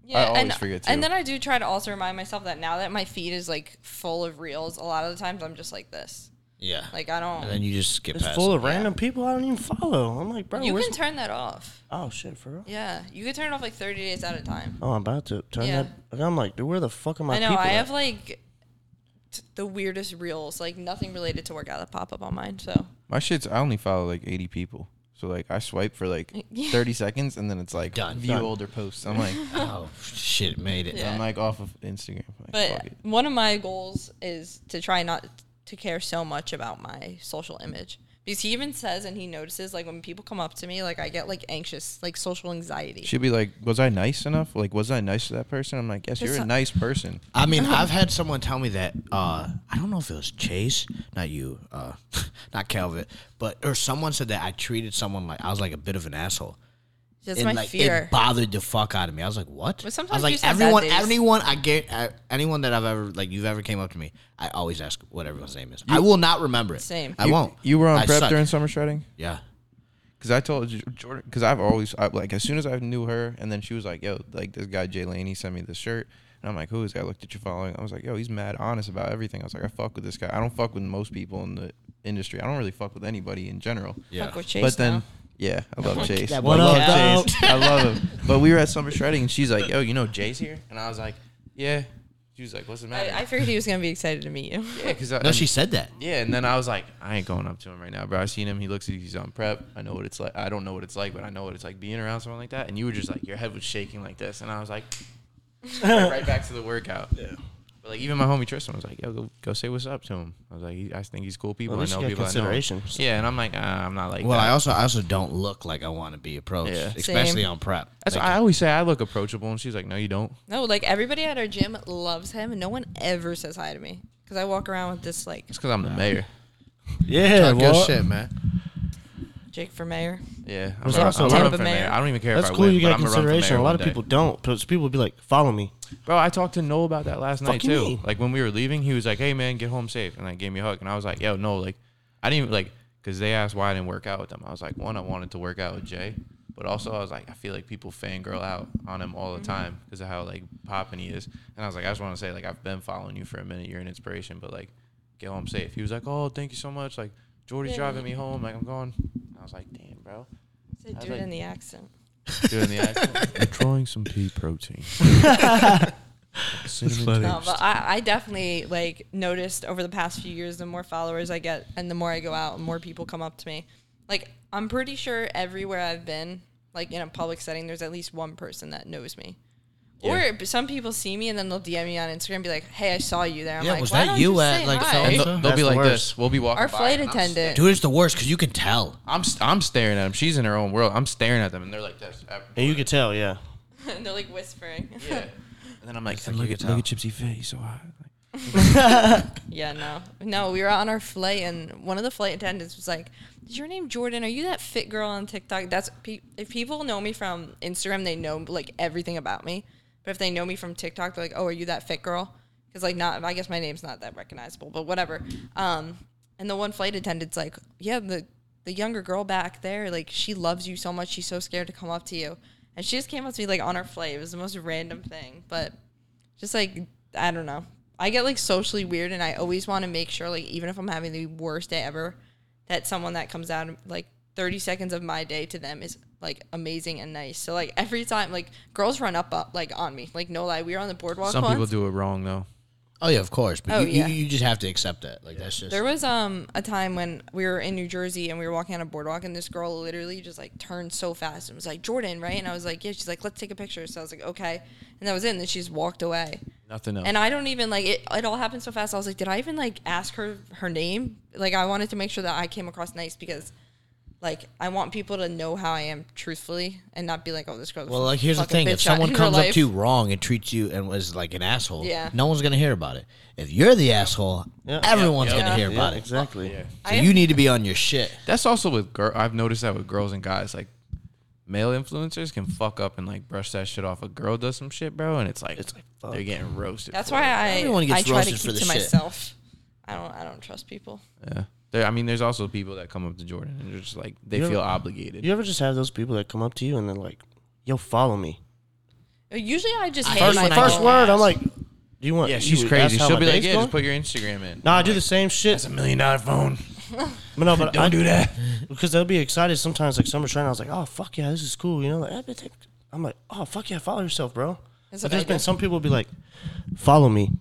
Yeah, always and, forget And then I do try to also remind myself that now that my feed is like full of reels, a lot of the times I'm just like this. Yeah, Like I don't. and then you just skip It's past. full it. of random people I don't even follow. I'm like, bro, You can turn that off. Oh shit, for real? Yeah, you can turn it off like 30 days at a time. Oh, I'm about to turn Yeah. that. like, I'm like, dude, where the fuck are my I know. people? I at? have like t- the weirdest reels, like nothing related to workout that pop up on mine. So My shit's I only follow like 80 people. So like I swipe for like Yeah. 30 seconds and then it's like Done. view Done. older posts. I'm like Oh shit, made it. Yeah. I'm like off of Instagram. Like, But it. one of my goals is to try not to care so much about my social image. Because he even says and he notices like when people come up to me, like I get like anxious, like social anxiety. She'd be like, "Was I nice enough? Like, was I nice to that person?" I'm like, "Yes, you're a not- nice person." I mean, I've had someone tell me that. Uh, I don't know if it was Chase, not you, uh, not Calvin, but or someone said that I treated someone like I was like a bit of an asshole. That's and my like fear. it bothered the fuck out of me. I was like, what? But I sometimes was like, just everyone, anyone, I get uh, anyone that I've ever like you've ever came up to me, I always ask what everyone's name is. I will not remember it. Same. I You- won't. You were on I prep suck. during summer shredding. Yeah. Cause I told J- Jordan, cause I've always I, like as soon as I knew her, and then she was like, "Yo, like this guy Jay Laney sent me this shirt," and I'm like, "Who is that?" I looked at your following. I was like, "Yo, he's mad honest about everything." I was like, "I fuck with this guy. I don't fuck with most people in the industry. I don't really fuck with anybody in general." Yeah. Fuck with Chase but then, now. Yeah, I love Chase. That I one love out. Chase. I love him. But we were at summer shredding, and she's like, "Yo, you know Jay's here," and I was like, "Yeah." She was like, "What's the matter?" I, I figured he was gonna be excited to meet you. yeah, because No, she said that. yeah, and then I was like, I ain't going up to him right now, bro. I seen him. He looks like he's on prep. I know what it's like. I don't know what it's like, but I know what it's like being around someone like that. And you were just like, your head was shaking like this, and I was like, right back to the workout. Yeah. But like even my homie Tristan was like, "Yo, go go say what's up to him." I was like, he, "I think he's cool people. Well, at I least know you got people. I know." consideration. Yeah, and I'm like, ah, I'm not like Well, that. I also I also don't look like I want to be approached, Yeah. especially Same. on prep. That's Like, what I always say. I look approachable, and she's like, "No, you don't." No, like everybody at our gym loves him, and no one ever says hi to me because I walk around with this like It's because I'm the mayor. Yeah, talk your shit, man. Jake for mayor. Yeah, I'm, There's I'm, also I'm a lot running of- for mayor. I don't even care That's if I cool. win, You but got I'm gonna run for consideration. mayor A lot one of day. people don't. Because people would be like, "Follow me." Bro, I talked to Noel about that last night Fuck you too. mean? Like when we were leaving, he was like, "Hey man, get home safe," and like gave me a hug, and I was like, "Yo, no, like I didn't even like because they asked why I didn't work out with them. I was like, one, I wanted to work out with Jay, but also I was like, I feel like people fangirl out on him all the mm-hmm. time because of how like popping he is, and I was like, I just want to say like I've been following you for a minute, you're an inspiration, but like get home safe. He was like, oh, thank you so much, like Jordy's Yeah. driving me home, like I'm going. I was like, damn, bro, So I was do it like- in the accent. doing the accent. I'm trying some pea protein. No, but I, I definitely like noticed over the past few years, the more followers I get and the more I go out, and more people come up to me. Like I'm pretty sure everywhere I've been, like in a public setting, there's at least one person that knows me. Yeah. Or some people see me and then they'll DM me on Instagram and be like, "Hey, I saw you there." I'm Yeah, like, was "Why that don't you say at, like, hi?" And they'll, they'll That's be the like worst. this. We'll be walking. Our by flight and I'm attendant. Dude, it's the worst because you can tell. I'm I'm staring at them. She's in her own world. I'm staring at them, and they're like this. And you could tell, yeah. and they're like whispering. Yeah. And then I'm like, Listen, look, look at at look at Chipsy face. So hot. Yeah, no, no. We were on our flight, and one of the flight attendants was like, "Is your name Jordan? Are you that fit girl on TikTok?" That's pe- if people know me from Instagram, they know like everything about me. But if they know me from TikTok, they're like, "Oh, are you that fit girl?" Because like, not I guess my name's not that recognizable, but whatever. Um, and the one flight attendant's like, "Yeah, the the younger girl back there, like she loves you so much, she's so scared to come up to you." And she just came up to me like on our flight. It was the most random thing, but just like I don't know. I get like socially weird, and I always want to make sure, like even if I'm having the worst day ever, that someone that comes out like 30 seconds of my day to them is like amazing and nice. So like every time, like girls run up, up like on me, like no lie. We were on the boardwalk. Some once. people do it wrong though. Oh yeah, of course. But Oh, you, yeah. you, you just have to accept that. Like that's just There was um a time when we were in New Jersey and we were walking on a boardwalk and this girl literally just like turned so fast and was like Jordan, right? And I was like, yeah. She's like, let's take a picture. So I was like, okay. And that was it. And then she just walked away. Nothing else. And I don't even like it. It all happened so fast. I was like, did I even like ask her her name? Like, I wanted to make sure that I came across nice because, like, I want people to know how I am truthfully and not be like, oh, this girl. Well, like here's the thing: if someone comes up to you wrong and treats you and was like an asshole, Yeah. no one's gonna hear about it. If you're the asshole, Yeah. everyone's Yeah. gonna Yeah. hear about Yeah, it. exactly. yeah. So I- you need to be on your shit. That's also with girl. I've noticed that with girls and guys. Like male influencers can fuck up and like brush that shit off. A girl does some shit, bro, and it's like It's like, fuck. they're getting roasted. That's why it. I Everyone I gets try to keep to shit. myself. I don't I don't trust people. Yeah. There, I mean, there's also people that come up to Jordan and they're just like they You feel ever- obligated. You ever just have those people that come up to you and they're like, "Yo, follow me." Uh, usually, I just I- hate First- my when I First get word, asked. I'm like, "Do you want?" yeah, she's you- crazy. how She'll my be like, day's yeah, going?" just put your Instagram in. No, I I'm do the same shit. That's a million dollar phone. But no, but Don't I do that. because they'll be excited sometimes. Like summer training, I was like, "Oh fuck yeah, this is cool," you know. Like, I take- I'm like, "Oh fuck yeah, follow yourself, bro." That's But what I there's been do. some people be like, "Follow me."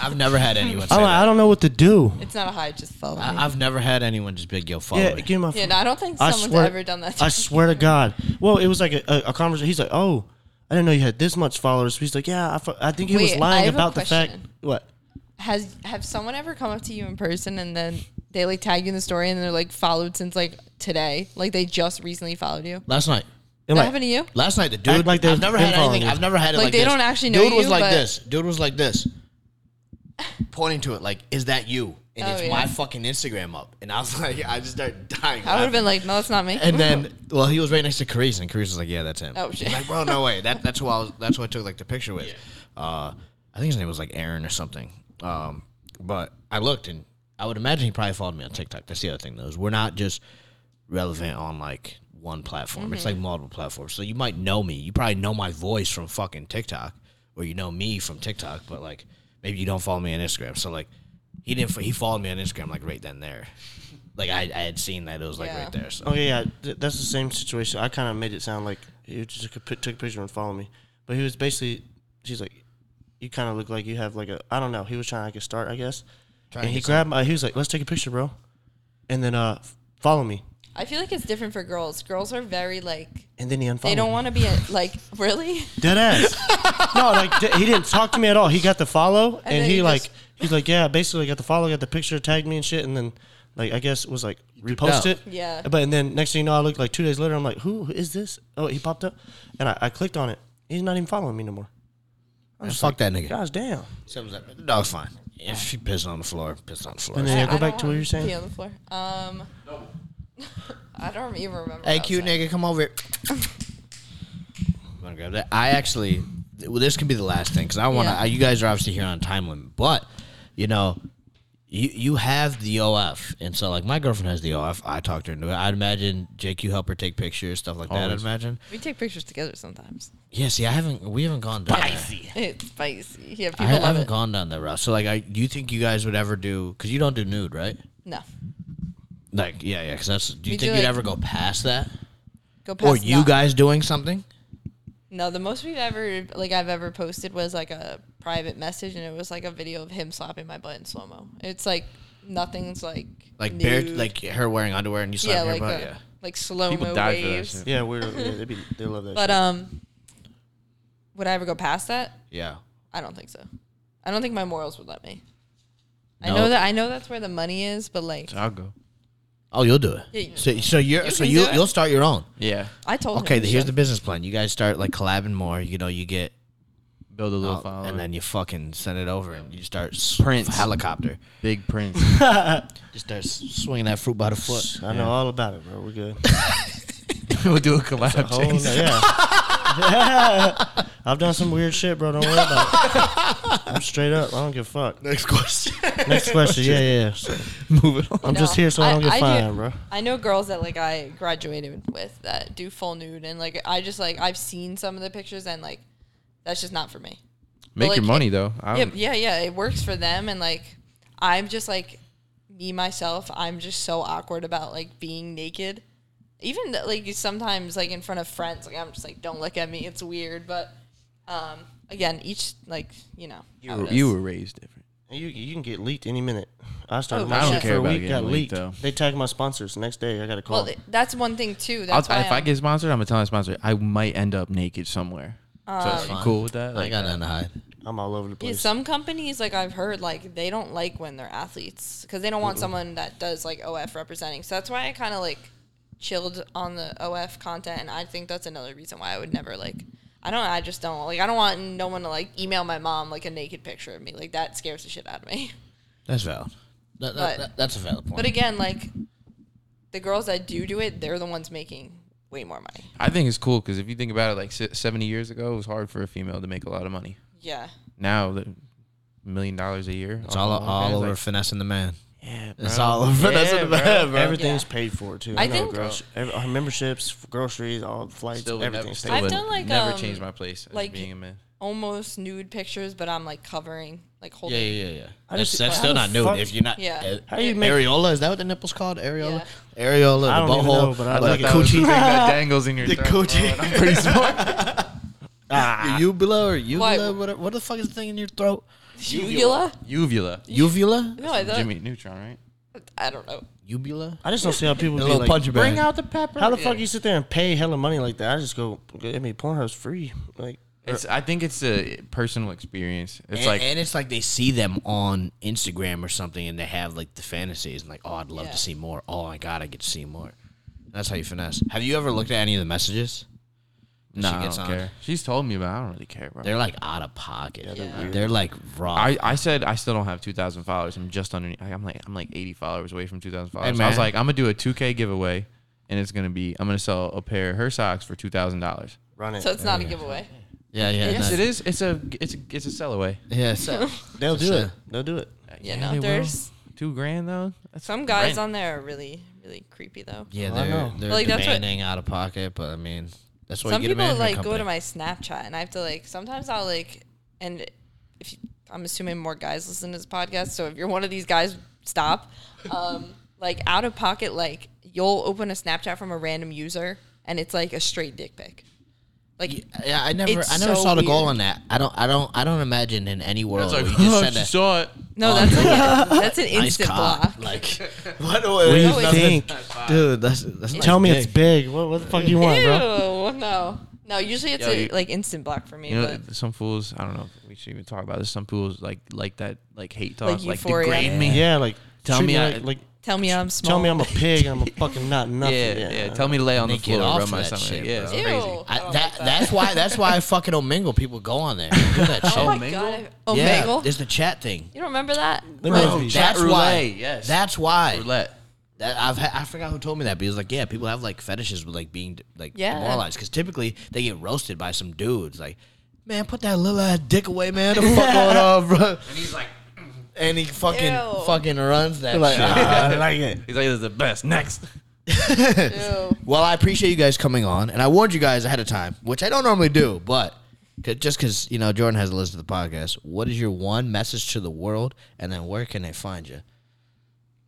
I've never had anyone say I'm like, I don't know what to do. It's not a high, just follow me. I, I've never had anyone just be like, "Yo, follow yeah, me." give me my. yeah, phone. no, I don't think I someone's swear- ever done that. To I me. swear to God. Well, it was like a, a, a conversation. He's like, "Oh, I didn't know you had this much followers." He's like, "Yeah, I, fu- I think he was Wait, I lying have a about the fact." question. What? Has have someone ever come up to you in person and then they like tag you in the story and they're like followed since like today? Like they just recently followed you? Last night. And That like, happened to you? Last night, the dude. like they've I've never been had following anything. you. I've never had it Like, like, they this. don't actually know Dude was you, like but- this. Dude was like this, pointing to it. Like, is that you? And Oh, it's yeah. my fucking Instagram up. And I was like, I just started dying. I would have been like, no, that's not me. And then, well, he was right next to Carice, and Carice was like, "Yeah, that's him." Oh, shit. He's like, bro, no way. That that's who I was. That's who I took like the picture with. Uh, I think his name was like Aaron or something. Um, but I looked, and I would imagine he probably followed me on TikTok. That's the other thing, though. Is we're not just relevant on like one platform. It's Mm-hmm. like multiple platforms. So you might know me. You probably know my voice from fucking TikTok, or you know me from TikTok. But like, maybe you don't follow me on Instagram. So like, he didn't. He followed me on Instagram like right then there. Like I, I had seen that it was like Yeah. right there. So Oh yeah, yeah, th- that's the same situation. I kind of made it sound like he just took a, pi- took a picture and followed me, but he was basically, she's like, you kind of look like you have like a, I don't know. He was trying to like a start, I guess. Trying and to he get grabbed my, he was like, let's take a picture, bro, and then uh, f- follow me. I feel like it's different for girls. Girls are very like And then he unfollowed. they don't want to be a, like really. Dead ass. no, like d- he didn't talk to me at all. He got the follow, and, then he he like just- he's like, yeah, basically got the follow, got the picture, tagged me and shit, and then like I guess was like repost out. it. Yeah. But and then next thing you know, I look like two days later, I'm like, who is this? Oh, he popped up, and I, I clicked on it. He's not even following me no more. Man, fuck that nigga. Gosh damn. Something's like, the dog's fine. If she pissed on the floor, pissed on the floor. And then- Yeah, go I back don't to what wanna you were saying. Pee on the floor. Um, I don't even remember. Hey, cute nigga, come over here. Wanna grab that? I actually, well, this can be the last thing because I want to. Yeah. You guys are obviously here on time limit, but you know, you you have the OF, and so like my girlfriend has the OF. I talked her into it. I'd imagine Jake, you help her take pictures, stuff like that. I'd Always. imagine. We take pictures together sometimes. Yeah, see, I haven't. We haven't gone down. there. It's spicy. Yeah, I, people I love haven't it. gone down that route. So like, I do you think you guys would ever do? Because you don't do nude, right? No, Like, yeah, yeah. Because that's. Do you We think do, you'd like, ever go past that? go past. Or you not- guys doing something? No, the most we've ever like I've ever posted was like a private message, and it was like a video of him slapping my butt in slow mo. It's like nothing's like Like bare, nude. like her wearing underwear and you slap yeah, her like butt. a, yeah. like slow People mo die for that waves. shit. Yeah, we're yeah, they be they love that. But shit. um, would I ever go past that? Yeah. I don't think so. I don't think my morals would let me. I No. know that I know that's where the money is, but like I'll go. Oh, you'll do it. Yeah, so, so you're you so can you do it. you'll start your own. Yeah. I told Okay, him. the, he here's should. the business plan. You guys start like collabing more. You know, you get Build a little uh, follower. and then you fucking send it over and you start s- Prince. helicopter. Big Prince. Just start s- swinging that fruit by the foot. I know all about it, bro. We're good. we'll do a collab. Oh, Chase. yeah. yeah. I've done some weird shit, bro. Don't worry about it. I'm straight up. I don't give a fuck. Next question. Next question. Yeah, yeah. So, Move it on. I'm just here so I don't get do- fined, bro. I know girls that like I graduated with that do full nude, and like I just like I've seen some of the pictures, and like that's just not for me. Make like, your money though. I Yeah, don't- yeah, yeah. It works for them, and like I'm just like me myself. I'm just so awkward about like being naked. Even like sometimes like in front of friends, like I'm just like, don't look at me. It's weird, but um, again, each like you know. You were, you were raised different. You you can get leaked any minute. I started Oh, my I don't shit care for a about week, getting got leaked, leaked. though. They tagged my sponsors. The next day, I got a call. Well, that's one thing too. I'll, That's why if I I'm- get sponsored, I'm gonna tell my sponsor I might end up naked somewhere. so are you Fine. cool with that? I got nothing to hide. I'm all over the Yeah, place. some companies, like I've heard, like they don't like when they're athletes because they don't want someone that does like OF representing. So that's why I kind of like chilled on the OF content, and I think that's another reason why I would never like. I don't. I just don't like. I don't want no one to like email my mom like a naked picture of me. Like that scares the shit out of me. That's valid. That, that, But- that- that's a valid point. But again, like the girls that do do it, they're the ones making way more money. I think it's cool because if you think about it, like 70 years ago, it was hard for a female to make a lot of money. Yeah. Now, the million dollars a year. it's off all, of all over like, finessing the man. Yeah, It's bro. all over Yeah, finessing the bro. man, bro. Everything's Yeah. paid for too. I know, think- girls. Every, our memberships, groceries, all the flights, Still would never, everything's still paid I've for. done, like, never um, change my place as like- being a man. Almost nude pictures, but I'm like covering, like holding. Yeah, yeah, yeah, yeah. I That's, just- that's how still not nude. fuck- If you're not, Yeah. uh, How you make- areola is that what the nipples called? Areola, areola, I the don't even butthole, know, but I like like the that coochie, thing that dangles in your The throat, bro, coochie. I'm pretty smart. your uvula or uvula. Why- What, what the fuck is the thing in your throat? Uvula? Uvula. Uvula, No, I thought. Jimmy Neutron, right? I don't know. ubula. I just don't see how people A be little like, punch bag. out the pepper. how the fuck you sit there and pay hella money like that? I just go, I mean, Pornhub's free. Like, It's. I think it's a personal experience. It's and, like and it's like they see them on Instagram or something, and they have like the fantasies and like, oh, I'd love Yeah. to see more. Oh my god, I get to see more. That's how you finesse. Have you ever looked at any of the messages? That no, she I don't on? care. She's told me, but I don't really care, bro. They're like out of pocket. they're they're, like raw. I, I said I still don't have two thousand followers. I'm just under. I'm like I'm like eighty followers away from two thousand followers. So I was man. like, I'm gonna do a two K giveaway, and it's gonna be I'm gonna sell a pair of her socks for two thousand dollars. run it. So it's not a giveaway. yeah, yeah, Yes, no. it is. It's a it's a it's a sell away. Yeah, so, They'll do So- it. They'll do it. Yeah, they no, will. there's two grand though. That's some guys rent. on there are really, really creepy though. yeah, I they're know. they're Like, that's what- demanding out of pocket, but I mean, that's why Some you get a people management like go to my Snapchat and I have to like sometimes I'll like and if you, I'm assuming more guys listen to this podcast, so if you're one of these guys, stop. Um, like out of pocket, like you'll open a Snapchat from a random user and it's like a straight dick pic. Like Yeah, I never, It's I never so saw the goal weird. on that. I don't, I don't, I don't imagine in any world It's like, you just oh, send you a saw it. no, that's like a, that's an nice instant cock. block. Like, what, What do what you No, think? dude? That's, that's Tell nice me it's big. What, what the fuck do you want, bro? No, no. Usually it's Yo, a, you- like instant block for me. You know, but some fools. I don't know. if We should even talk about this. Some fools like like that, like hate talk, Like like, euphoria. degrade me. Yeah, like Tell treat me I- like, like tell me I'm small. tell me I'm a pig. I'm a fucking not nothing. Yeah, yeah, Tell me to lay on the They get floor, off rub for my that stomach. shit, yeah, it's Ew. crazy. Oh I, I don't that, like that. that's why that's why I fucking Omegle people go on there. and Do that oh shit. Oh my Omegle? god. Oh, yeah, Omegle? there's the chat thing. You don't remember that? Let me ask you- that's Chat why. roulette, yes. That's why. Roulette. That I've ha- I forgot who told me that, but he was like, yeah, people have like fetishes with like being like Yeah. demoralized because typically they get roasted by some dudes. Like, man, put that little ass dick away, man. The fuck going on, bro? And he's like, and he fucking Ew. fucking runs that like, shit. ah, I like it. He's like, this is the best. Next. Ew. Well, I appreciate you guys coming on, and I warned you guys ahead of time, which I don't normally do, but 'cause- just because you know Jordan has a list of the podcast, what is your one message to the world, and then where can they find you?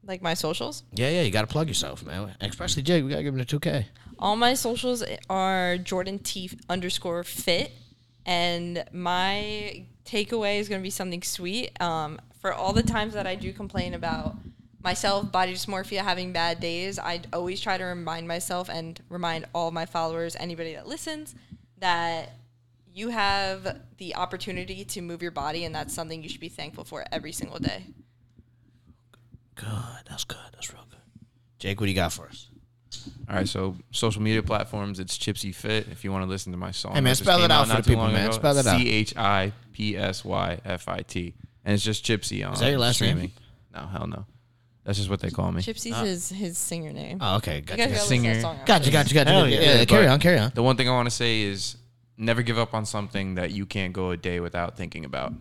Like my socials? Yeah, yeah, you got to plug yourself, man. Especially Jake, we got to give him the two K. All my socials are Jordan T underscore fit, and my takeaway is going to be something sweet. Um, for all the times that I do complain about myself, body dysmorphia, having bad days, I always try to remind myself and remind all my followers, anybody that listens, that you have the opportunity to move your body, and that's something you should be thankful for every single day. Good, that's good, that's real good. Jake, what do you got for us? All right, so social media platforms, it's Chipsy Fit. If you want to listen to my song, Hey, man, spell it out for the people, man. ago. Spell it out. C H I P S Y F I T, and it's just Chipsy on. Is that your last name? No, hell no. That's just what they call me. Chipsy's his, his singer name. Oh, okay, you gotcha. guys Gotcha, gotta listen to that singer. song after. gotcha, gotcha. gotcha. Hell Yeah, yeah. yeah, carry on, carry on. The one thing I want to say is never give up on something that you can't go a day without thinking about.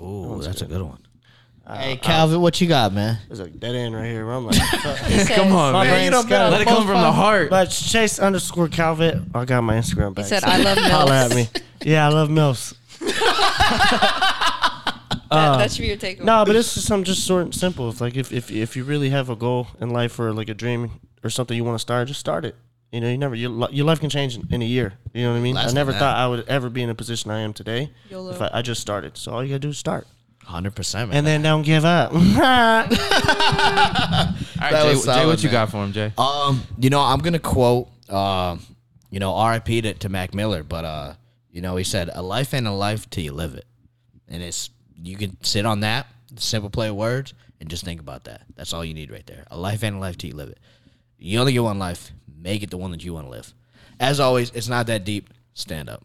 Ooh, that's a good one. Uh, hey, Calvin, what you got, man? There's a dead end right here. Where I'm like, fuck. He said- Come on, My man. brain's You don't scattered. let it come from the heart. but Chase underscore Calvet. I got my Instagram back. He said, so "I love Holla milfs." at me. Yeah, I love milfs. That, that should be your takeaway. No, but it's just something just short and simple. It's like if, if if you really have a goal in life or like a dream or something you want to start, just start it. You know, you never your, li- your life can change in, in a year. You know what I mean? Less I never than thought. I would ever be in a position I am today. YOLO. If I, I just started, so all you gotta do is start, Hundred percent, man. and then don't give up. All right, That Jay, was Jay, solid, what you man. got for him, Jay? Um, you know, I'm gonna quote, um, you know, R.I.P. to, to Mac Miller, but uh, you know, he said, "A life ain't a life till you live it," and it's you can sit on that simple play of words and just think about that. That's all you need right there. A life and a life till you live it. You only get one life. Make it the one that you want to live. As always, it's not that deep. Stand up.